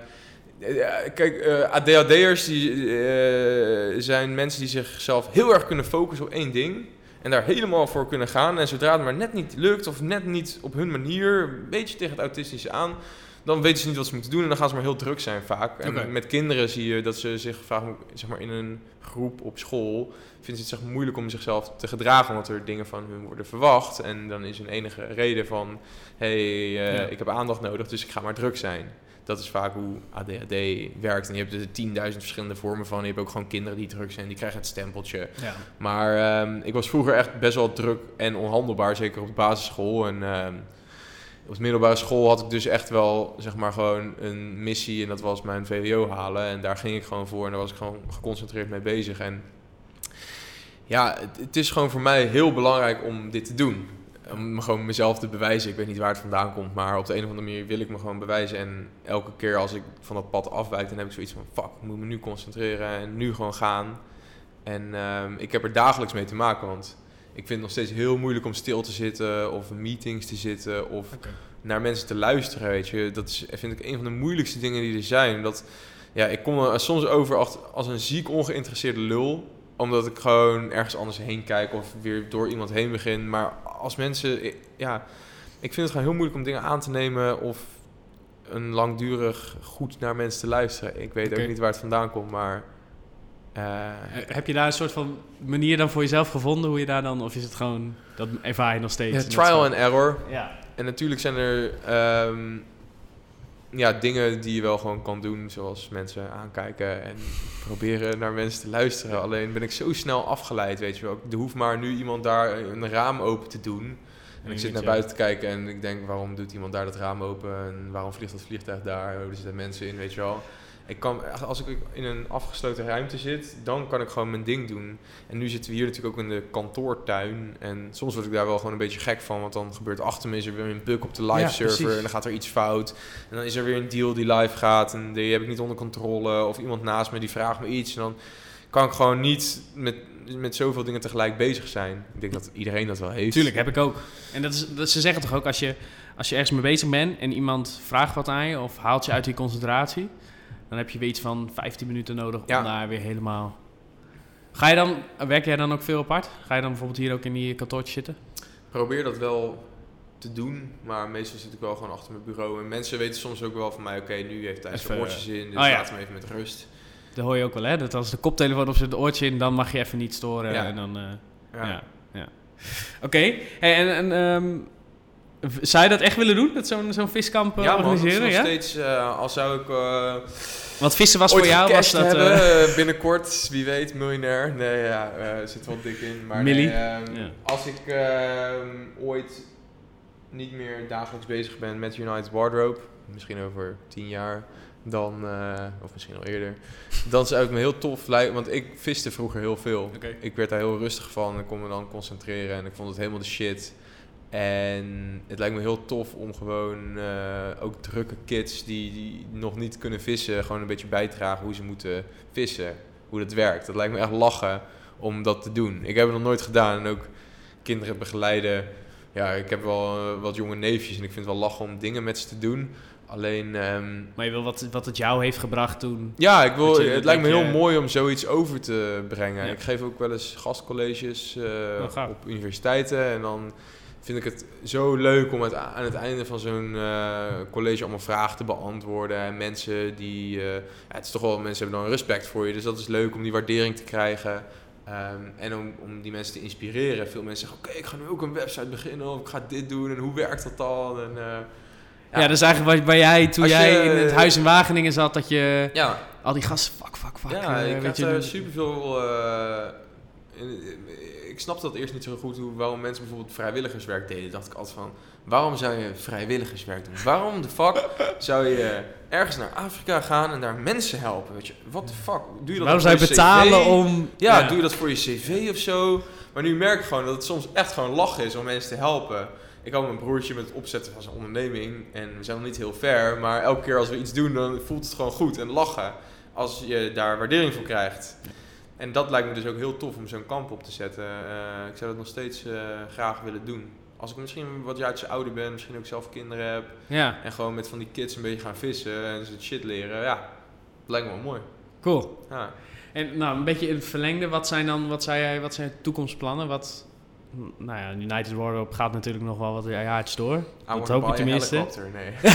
kijk, uh, eh, ADHD'ers die, uh, zijn mensen die zichzelf heel erg kunnen focussen op één ding. En daar helemaal voor kunnen gaan. En zodra het maar net niet lukt of net niet op hun manier, een beetje tegen het autistische aan, dan weten ze niet wat ze moeten doen en dan gaan ze maar heel druk zijn vaak. En met kinderen zie je dat ze zich vaak zeg maar, in een groep op school vinden ze het zeg, moeilijk om zichzelf te gedragen omdat er dingen van hun worden verwacht. En dan is een enige reden van, hé, hey, uh, ik heb aandacht nodig, dus ik ga maar druk zijn. Dat is vaak hoe ADHD werkt. En je hebt er tienduizend verschillende vormen van. Je hebt ook gewoon kinderen die druk zijn, die krijgen het stempeltje. Ja. Maar um, ik was vroeger echt best wel druk en onhandelbaar, zeker op de basisschool. En um, op de middelbare school had ik dus echt wel, zeg maar, gewoon een missie. En dat was mijn VWO halen. En daar ging ik gewoon voor. En daar was ik gewoon geconcentreerd mee bezig. En ja, het, is gewoon voor mij heel belangrijk om dit te doen. Om gewoon mezelf te bewijzen. Ik weet niet waar het vandaan komt. Maar op de een of andere manier wil ik me gewoon bewijzen. En elke keer als ik van dat pad afwijk, dan heb ik zoiets van... Fuck, ik moet me nu concentreren en nu gewoon gaan. En um, ik heb er dagelijks mee te maken, want ik vind het nog steeds heel moeilijk om stil te zitten of in meetings te zitten of naar mensen te luisteren. Weet je, dat is, vind ik een van de moeilijkste dingen die er zijn. Dat, ja, ik kom er soms over als een ziek ongeïnteresseerde lul omdat ik gewoon ergens anders heen kijk of weer door iemand heen begin. Maar als mensen, ja, ik vind het gewoon heel moeilijk om dingen aan te nemen of een langdurig goed naar mensen te luisteren. Ik weet ook niet waar het vandaan komt, maar heb je daar een soort van manier dan voor jezelf gevonden hoe je daar dan, of is het gewoon, dat ervaar je nog steeds? Ja, trial and error. Ja. En natuurlijk zijn er um, ja, dingen die je wel gewoon kan doen, zoals mensen aankijken en proberen naar mensen te luisteren. Alleen ben ik zo snel afgeleid, weet je wel. Er hoeft maar nu iemand daar een raam open te doen. En ik zit naar buiten te kijken en ik denk, waarom doet iemand daar dat raam open? En waarom vliegt dat vliegtuig daar? Oh, er zitten mensen in, weet je wel ik kan, als ik in een afgesloten ruimte zit, dan kan ik gewoon mijn ding doen. En nu zitten we hier natuurlijk ook in de kantoortuin. En soms word ik daar wel gewoon een beetje gek van. Want dan gebeurt achter me is er weer een bug op de live server. en dan gaat er iets fout. En dan is er weer een deal die live gaat. En die heb ik niet onder controle. Of iemand naast me die vraagt me iets. En dan kan ik gewoon niet met, met zoveel dingen tegelijk bezig zijn. Ik denk dat iedereen dat wel heeft. Tuurlijk, heb ik ook. En dat is, dat, ze zeggen toch ook als je, als je ergens mee bezig bent en iemand vraagt wat aan je of haalt je uit die concentratie dan heb je weer iets van 15 minuten nodig om daar weer helemaal... Ga je dan, werk jij dan ook veel apart? Ga je dan bijvoorbeeld hier ook in die kantoortje zitten? Probeer dat wel te doen. Maar meestal zit ik wel gewoon achter mijn bureau. En mensen weten soms ook wel van mij, oké, nu heeft hij zijn oortjes in, dus oh, ja. laat hem even met rust. Dat hoor je ook wel, hè? Dat als de koptelefoon op zijn oortje in, dan mag je even niet storen. Ja. En dan, uh, ja. ja. Oké, en, en um, zou je dat echt willen doen, dat zo'n zo'n viskamp uh, ja, organiseren? Man, ja, steeds, uh, al zou ik... Want vissen was voor jou was dat... Hebben, binnenkort, wie weet, miljonair. Nee, ja, zit wel dik in. Maar nee, um, als ik ehm, ooit niet meer dagelijks bezig ben met United Wardrobe, misschien over tien jaar, dan, uh, of misschien al eerder, dan zou ik me heel tof lijken, want ik viste vroeger heel veel. Ik werd daar heel rustig van, ik kon me dan concentreren en ik vond het helemaal de shit. En het lijkt me heel tof om gewoon uh, ook drukke kids die, die nog niet kunnen vissen, gewoon een beetje bijdragen hoe ze moeten vissen, hoe dat werkt. Dat lijkt me echt lachen om dat te doen. Ik heb het nog nooit gedaan en ook kinderen begeleiden ja, ik heb wel uh, wat jonge neefjes en ik vind het wel lachen om dingen met ze te doen. Alleen... Um, maar je wil wat, wat het jou heeft gebracht toen? Ja, ik wil, het lijkt me heel mooi om zoiets over te brengen. Ik geef ook wel eens gastcolleges uh, op universiteiten en dan vind ik het zo leuk om het aan het einde van zo'n uh, college allemaal vragen te beantwoorden. En mensen die, uh, ja, het is toch wel, mensen hebben dan respect voor je, dus dat is leuk om die waardering te krijgen. Ehm, en om, om die mensen te inspireren. Veel mensen zeggen, oké, ik ga nu ook een website beginnen of ik ga dit doen en hoe werkt dat dan? En, uh, ja, ja, dat is eigenlijk bij jij, toen jij in het huis in Wageningen zat, dat je ja. al die gasten, fuck, fuck, fuck. Ja, ik had je, superveel... Uh, ik snapte dat eerst niet zo goed, hoe, waarom mensen bijvoorbeeld vrijwilligerswerk deden. dacht ik altijd van, waarom zou je vrijwilligerswerk doen? Waarom de fuck zou je ergens naar Afrika gaan en daar mensen helpen? Weet je, what the fuck? Doe je dat waarom zou je betalen CV? om... Ja, doe je dat voor je cv of zo? Maar nu merk ik gewoon dat het soms echt gewoon lachen is om mensen te helpen. Ik had mijn broertje met het opzetten van zijn onderneming en we zijn nog niet heel ver, maar elke keer als we iets doen, dan voelt het gewoon goed en lachen als je daar waardering voor krijgt. En dat lijkt me dus ook heel tof om zo'n kamp op te zetten. Uh, ik zou dat nog steeds uh, graag willen doen. Als ik misschien wat jaartjes ouder ben, misschien ook zelf kinderen heb. Ja. En gewoon met van die kids een beetje gaan vissen en ze het shit leren. Ja, dat lijkt me wel mooi. Cool. Ja. En nou, een beetje in het verlengde, wat zijn dan, wat zei jij, wat zijn toekomstplannen? Wat, nou ja, United Wardrobe gaat natuurlijk nog wel wat jaartjes door. Dat hoop ik tenminste. nee.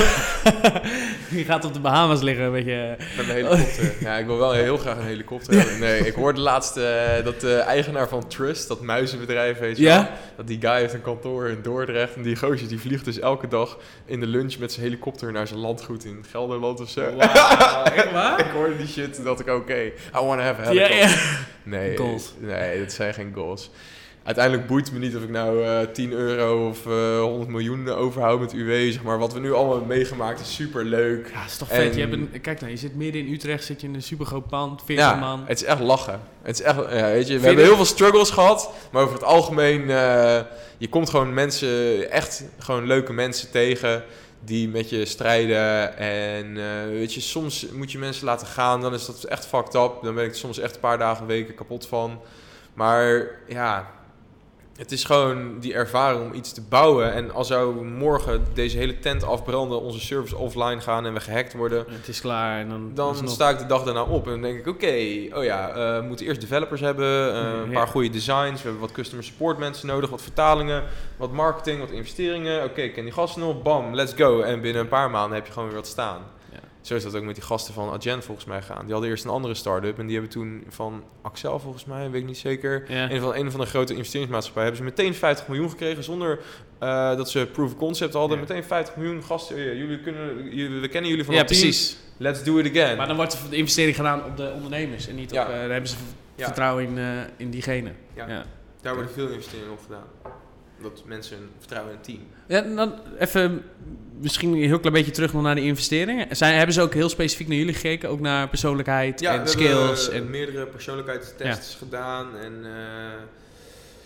[laughs] Je gaat op de Bahamas liggen, een beetje. Met een helikopter. ja, ik wil wel heel graag een helikopter hebben. Nee, ik hoorde laatst uh, dat de eigenaar van Trust, dat muizenbedrijf, weet je ja? dat die guy heeft een kantoor in Dordrecht en die gozer die vliegt dus elke dag in de lunch met zijn helikopter naar zijn landgoed in Gelderland of zo. Wow, echt waar? [laughs] ik hoorde die shit en dacht ik, oké, I want to have a helicopter. Yeah, yeah. Nee, goals. nee, dat zijn geen goals uiteindelijk boeit het me niet of ik nou uh, eh, 10 euro of uh, eh, 100 miljoen overhoud met UW. Zeg maar. Wat we nu allemaal hebben meegemaakt is super leuk. Ja, is toch vet. Je hebt een, kijk nou, je zit midden in Utrecht, zit je in een super groot pand, 40 ja, man. Het is echt lachen. Het is echt, ja, weet je, we hebben heel veel struggles gehad, maar over het algemeen, uh, je komt gewoon mensen, echt gewoon leuke mensen tegen die met je strijden. En weet je, soms moet je mensen laten gaan, dan is dat echt fucked up. Dan ben ik soms echt een paar dagen, weken kapot van. Maar ja, het is gewoon die ervaring om iets te bouwen. En als zou morgen deze hele tent afbranden, onze service offline gaan en we gehackt worden. Het is klaar. En dan dan sta ik de dag daarna op en dan denk ik: oké, oh ja, uh, we moeten eerst developers hebben, uh, een paar goede designs. We hebben wat customer support mensen nodig, wat vertalingen, wat marketing, wat investeringen. Oké, okay, ken die gasten nog? Bam, let's go. En binnen een paar maanden heb je gewoon weer wat staan. Zo is dat ook met die gasten van Agent volgens mij gaan. Die hadden eerst een andere start-up en die hebben toen van Axel volgens mij, weet ik niet zeker, een, van, een van de grote investeringsmaatschappijen, hebben ze meteen 50 miljoen gekregen zonder uh, dat ze proof of concept hadden. Meteen 50 miljoen gasten. Ja, jullie kunnen, jullie, we kennen jullie van ja, precies. Let's do it again. Maar dan wordt de investering gedaan op de ondernemers en niet op. Uh, daar hebben ze vertrouwen in, uh, in diegene. Ja. Daar worden veel investeringen op gedaan dat mensen vertrouwen in het team. Ja, dan even misschien een heel klein beetje terug nog naar de investeringen. Zijn, hebben ze ook heel specifiek naar jullie gekeken? Ook naar persoonlijkheid en skills? en meerdere persoonlijkheidstests gedaan. En uh,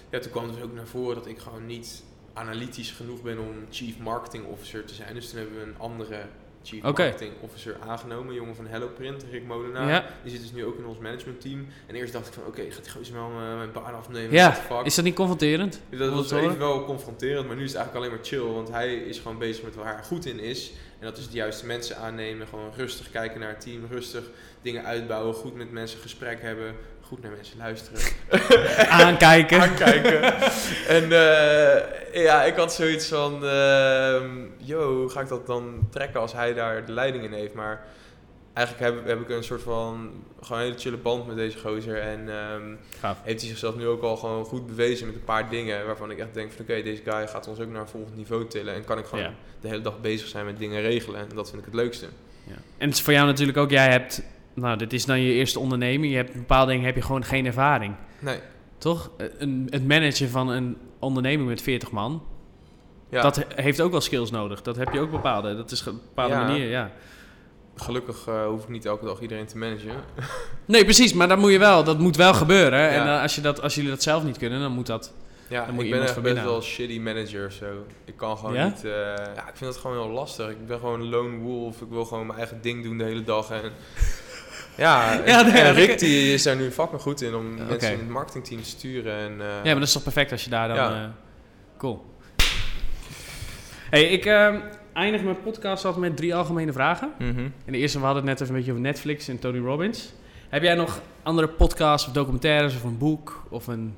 ja, toen kwam dus ook naar voren dat ik gewoon niet analytisch genoeg ben om chief marketing officer te zijn. Dus toen hebben we een andere Chief Marketing Officer aangenomen, jongen van HelloPrint, Rick Molenaar. Die zit dus nu ook in ons managementteam. En eerst dacht ik van, oké, gaat die gozer wel uh, mijn baan afnemen? Ja, is dat niet confronterend? dat was even wel confronterend, maar nu is het eigenlijk alleen maar chill. Want hij is gewoon bezig met waar hij goed in is. En dat is de juiste mensen aannemen, gewoon rustig kijken naar het team, rustig dingen uitbouwen, goed met mensen gesprek hebben, goed naar mensen luisteren. [laughs] Aankijken. Aankijken. en ja, ik had zoiets van, uh, yo, ga ik dat dan trekken als hij daar de leiding in heeft? Maar eigenlijk heb, heb ik een soort van gewoon een hele chille band met deze gozer. En um, heeft hij zichzelf nu ook al gewoon goed bewezen met een paar dingen waarvan ik echt denk van oké, deze guy gaat ons ook naar een volgend niveau tillen. En kan ik gewoon de hele dag bezig zijn met dingen regelen. En dat vind ik het leukste. Ja. En het is voor jou natuurlijk ook, jij hebt, nou dit is dan je eerste onderneming. Je hebt bepaalde dingen heb je gewoon geen ervaring. Nee. Toch? Een, het managen van een onderneming met 40 man. Ja. Dat heeft ook wel skills nodig. Dat heb je ook bepaalde. Dat is een bepaalde manier, ja gelukkig uh, hoef ik niet elke dag iedereen te managen. [laughs] nee, precies, maar dat moet je wel. Dat moet wel gebeuren. En uh, als, je dat, als jullie dat zelf niet kunnen, dan moet dat. Ja, dan moet ik ben echt best wel shitty manager zo. Ik kan gewoon niet. Uh, ja, ik vind dat gewoon heel lastig. Ik ben gewoon een lone wolf. Ik wil gewoon mijn eigen ding doen de hele dag. En ja, ja en, Rick die is daar nu fucking goed in om mensen in het marketingteam te sturen. En, ja, maar dat is toch perfect als je daar dan. Ja. cool. Hey, ik. Ehm, eindig mijn podcast altijd met drie algemene vragen. Mm En de eerste, we hadden het net even een beetje over Netflix en Tony Robbins. Heb jij nog andere podcasts of documentaires of een boek of een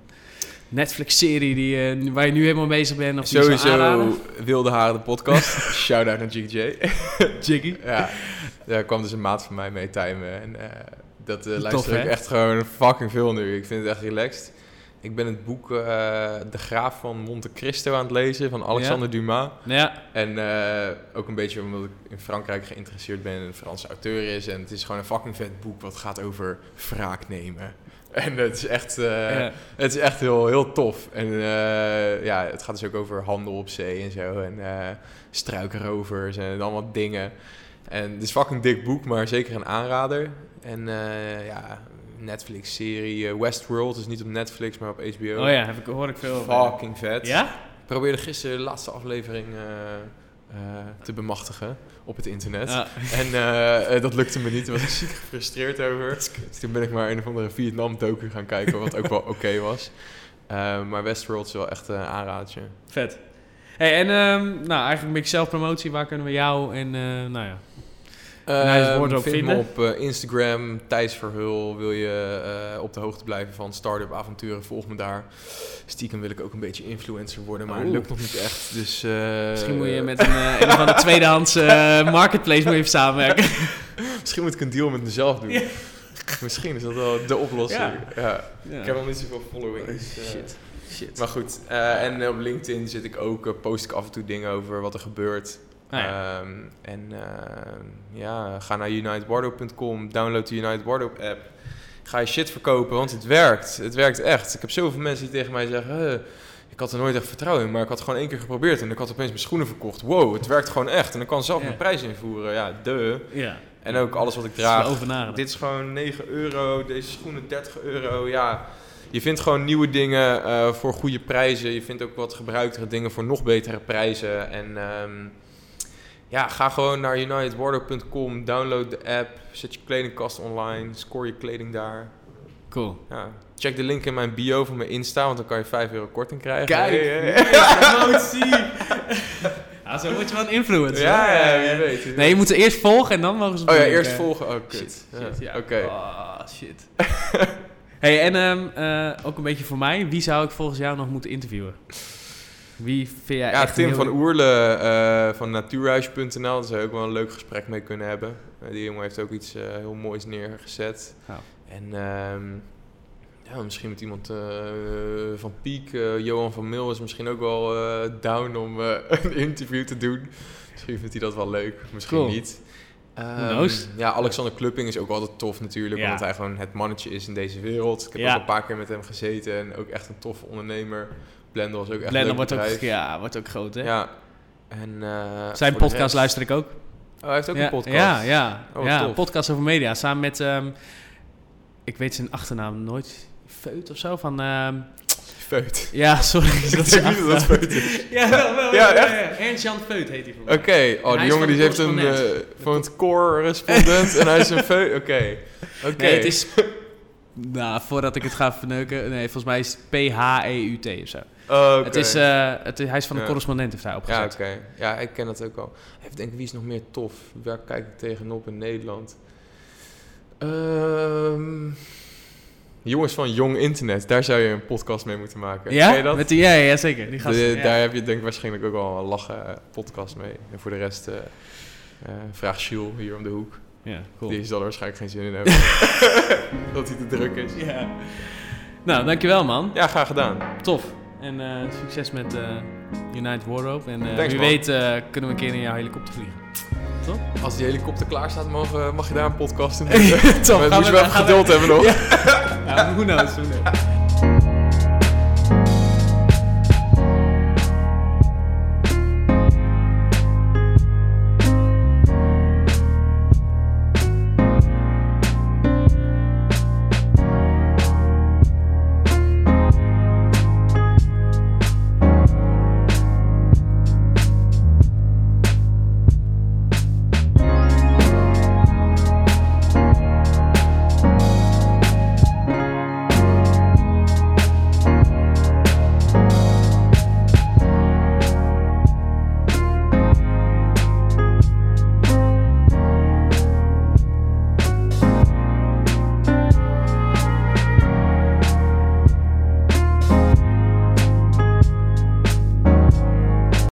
Netflix-serie die, uh, waar je nu helemaal bezig bent? Of Sowieso Wilde Haren, de podcast. [laughs] Shout-out naar Jiggy J. [laughs] Jiggy? ja, daar kwam dus een maat van mij mee timen. En uh, dat uh, luister ik echt gewoon fucking veel nu. Ik vind het echt relaxed. Ik ben het boek uh, De Graaf van Monte Cristo aan het lezen van Alexander Dumas. Ja. En uh, ook een beetje omdat ik in Frankrijk geïnteresseerd ben en een Franse auteur is. En het is gewoon een fucking vet boek wat gaat over wraak nemen. [laughs] En het is echt, uh, ja. het is echt heel, heel tof. En ja, het gaat dus ook over handel op zee en zo. En struikrovers en allemaal dingen. En het is fucking dik boek, maar zeker een aanrader. En ja, Netflix-serie uh, Westworld. is niet op Netflix, maar op HBO. Oh ja, heb ik, hoor ik veel Fucking vet. Ja? Ik probeerde gisteren de laatste aflevering uh, uh, te bemachtigen op het internet. Ja. [laughs] En dat lukte me niet. Daar was ik ziek gefrustreerd over. Dus toen ben ik maar een of andere Vietnam-docu gaan kijken, wat ook wel [laughs] oké was. maar Westworld is wel echt een aanraadje. Vet. Hey, en um, nou, eigenlijk een beetje zelfpromotie. Waar kunnen we jou en nou ja, uh, vind me op uh, Instagram, Thijs Verhul. Wil je uh, op de hoogte blijven van start-up avonturen, volg me daar. Stiekem wil ik ook een beetje influencer worden, maar het lukt nog niet echt. Dus, uh, Misschien moet je met een, een of andere tweedehands [laughs] marketplace moet even samenwerken. [laughs] Misschien moet ik een deal met mezelf doen. Misschien is dat wel de oplossing. Ja. ja. Ik heb nog niet zoveel following. Dus, Shit. Shit. Maar goed, en op LinkedIn zit ik ook, post ik af en toe dingen over wat er gebeurt. Ah, ja. um, en uh, ja, ga naar unitedwardrobe.com, download de United Wardrobe app. Ga je shit verkopen, want het werkt. Het werkt echt. Ik heb zoveel mensen die tegen mij zeggen... ik had er nooit echt vertrouwen in, maar ik had gewoon één keer geprobeerd... en ik had opeens mijn schoenen verkocht. Wow, het werkt gewoon echt. En ik kan zelf mijn prijs invoeren. Ja, de. En ook alles wat ik draag. Dit is gewoon 9 euro, deze schoenen 30 euro. Ja, je vindt gewoon nieuwe dingen uh, voor goede prijzen. Je vindt ook wat gebruiktere dingen voor nog betere prijzen. En... Um, ja, ga gewoon naar unitedwardrobe.com, download de app, zet je kledingkast online, score je kleding daar. Cool. Ja, check de link in mijn bio van mijn Insta, want dan kan je 5 euro korting krijgen. Kijk, promotie! [laughs] ja, zo word je wel een influencer. Ja, ja, ja, weet. Nee, je moet er eerst volgen en dan mogen ze Oh ja, eerst volgen. Oh, kut. Shit, ja. Oké. Oh, shit. [laughs] hey, en um, uh, ook een beetje voor mij. Wie zou ik volgens jou nog moeten interviewen? Wie vind jij Ja, Tim van Oerle uh, van natuurhuis.nl. Daar zou je ook wel een leuk gesprek mee kunnen hebben. Uh, die jongen heeft ook iets uh, heel moois neergezet. Oh. En um, ja, misschien met iemand van Piek, Johan van Mil is misschien ook wel down om [laughs] een interview te doen. Misschien vindt hij dat wel leuk, misschien cool. niet. Um, ja, Alexander Klupping is ook altijd tof natuurlijk, ja. omdat hij gewoon het mannetje is in deze wereld. Ik heb ja. ook een paar keer met hem gezeten en ook echt een toffe ondernemer. Blender was ook echt Blender wordt ook, ja, wordt ook groot, hè? Ja. En, uh, Zijn podcast luister ik ook. Oh, hij heeft ook ja, een podcast? Ja, ja. Oh, ja een podcast over media. Samen met, um, ik weet zijn achternaam nooit, Feut of zo, van... Um, Feut. Ja, sorry. Ik [laughs] dat is niet dat Feut is. [laughs] ja, wel, wel. Ja, ja, ja. Ernst-Jan Feut heet hij voor Oké, okay. oh, die jongen die heeft een uh, van het core-respondent en hij is een Feut. Oké. Okay. [laughs] Oké. Okay. Nee, het is... Nou, voordat ik het ga verneuken. Nee, volgens mij is het P-H-E-U-T of zo. Oh, het is, uh, het, hij is van de ja. correspondent heeft hij opgezet. Ja, oké. Ja, ik ken dat ook al. Even denken, wie is nog meer tof? Waar kijk ik tegenop in Nederland? Um, Jongens van Jong Internet, daar zou je een podcast mee moeten maken. Ja? je dat? Met die, ja, ja, zeker. Die gasten, Daar heb je denk ik waarschijnlijk ook al een lachen podcast mee. En voor de rest uh, uh, vraag Jules hier om de hoek. Ja, cool. Die zal er waarschijnlijk geen zin in hebben. [laughs] dat hij te druk is. Ja. Nou, dankjewel man. Ja, graag gedaan. Tof. En uh, succes met United Wardrobe. En Thanks, wie man. weet kunnen we een keer in jouw helikopter vliegen. Toch? Als die helikopter klaar staat, mag, mag je daar een podcast in [laughs] doen. Toch, moet je wel even geduld hebben nog. ja, who knows, who knows.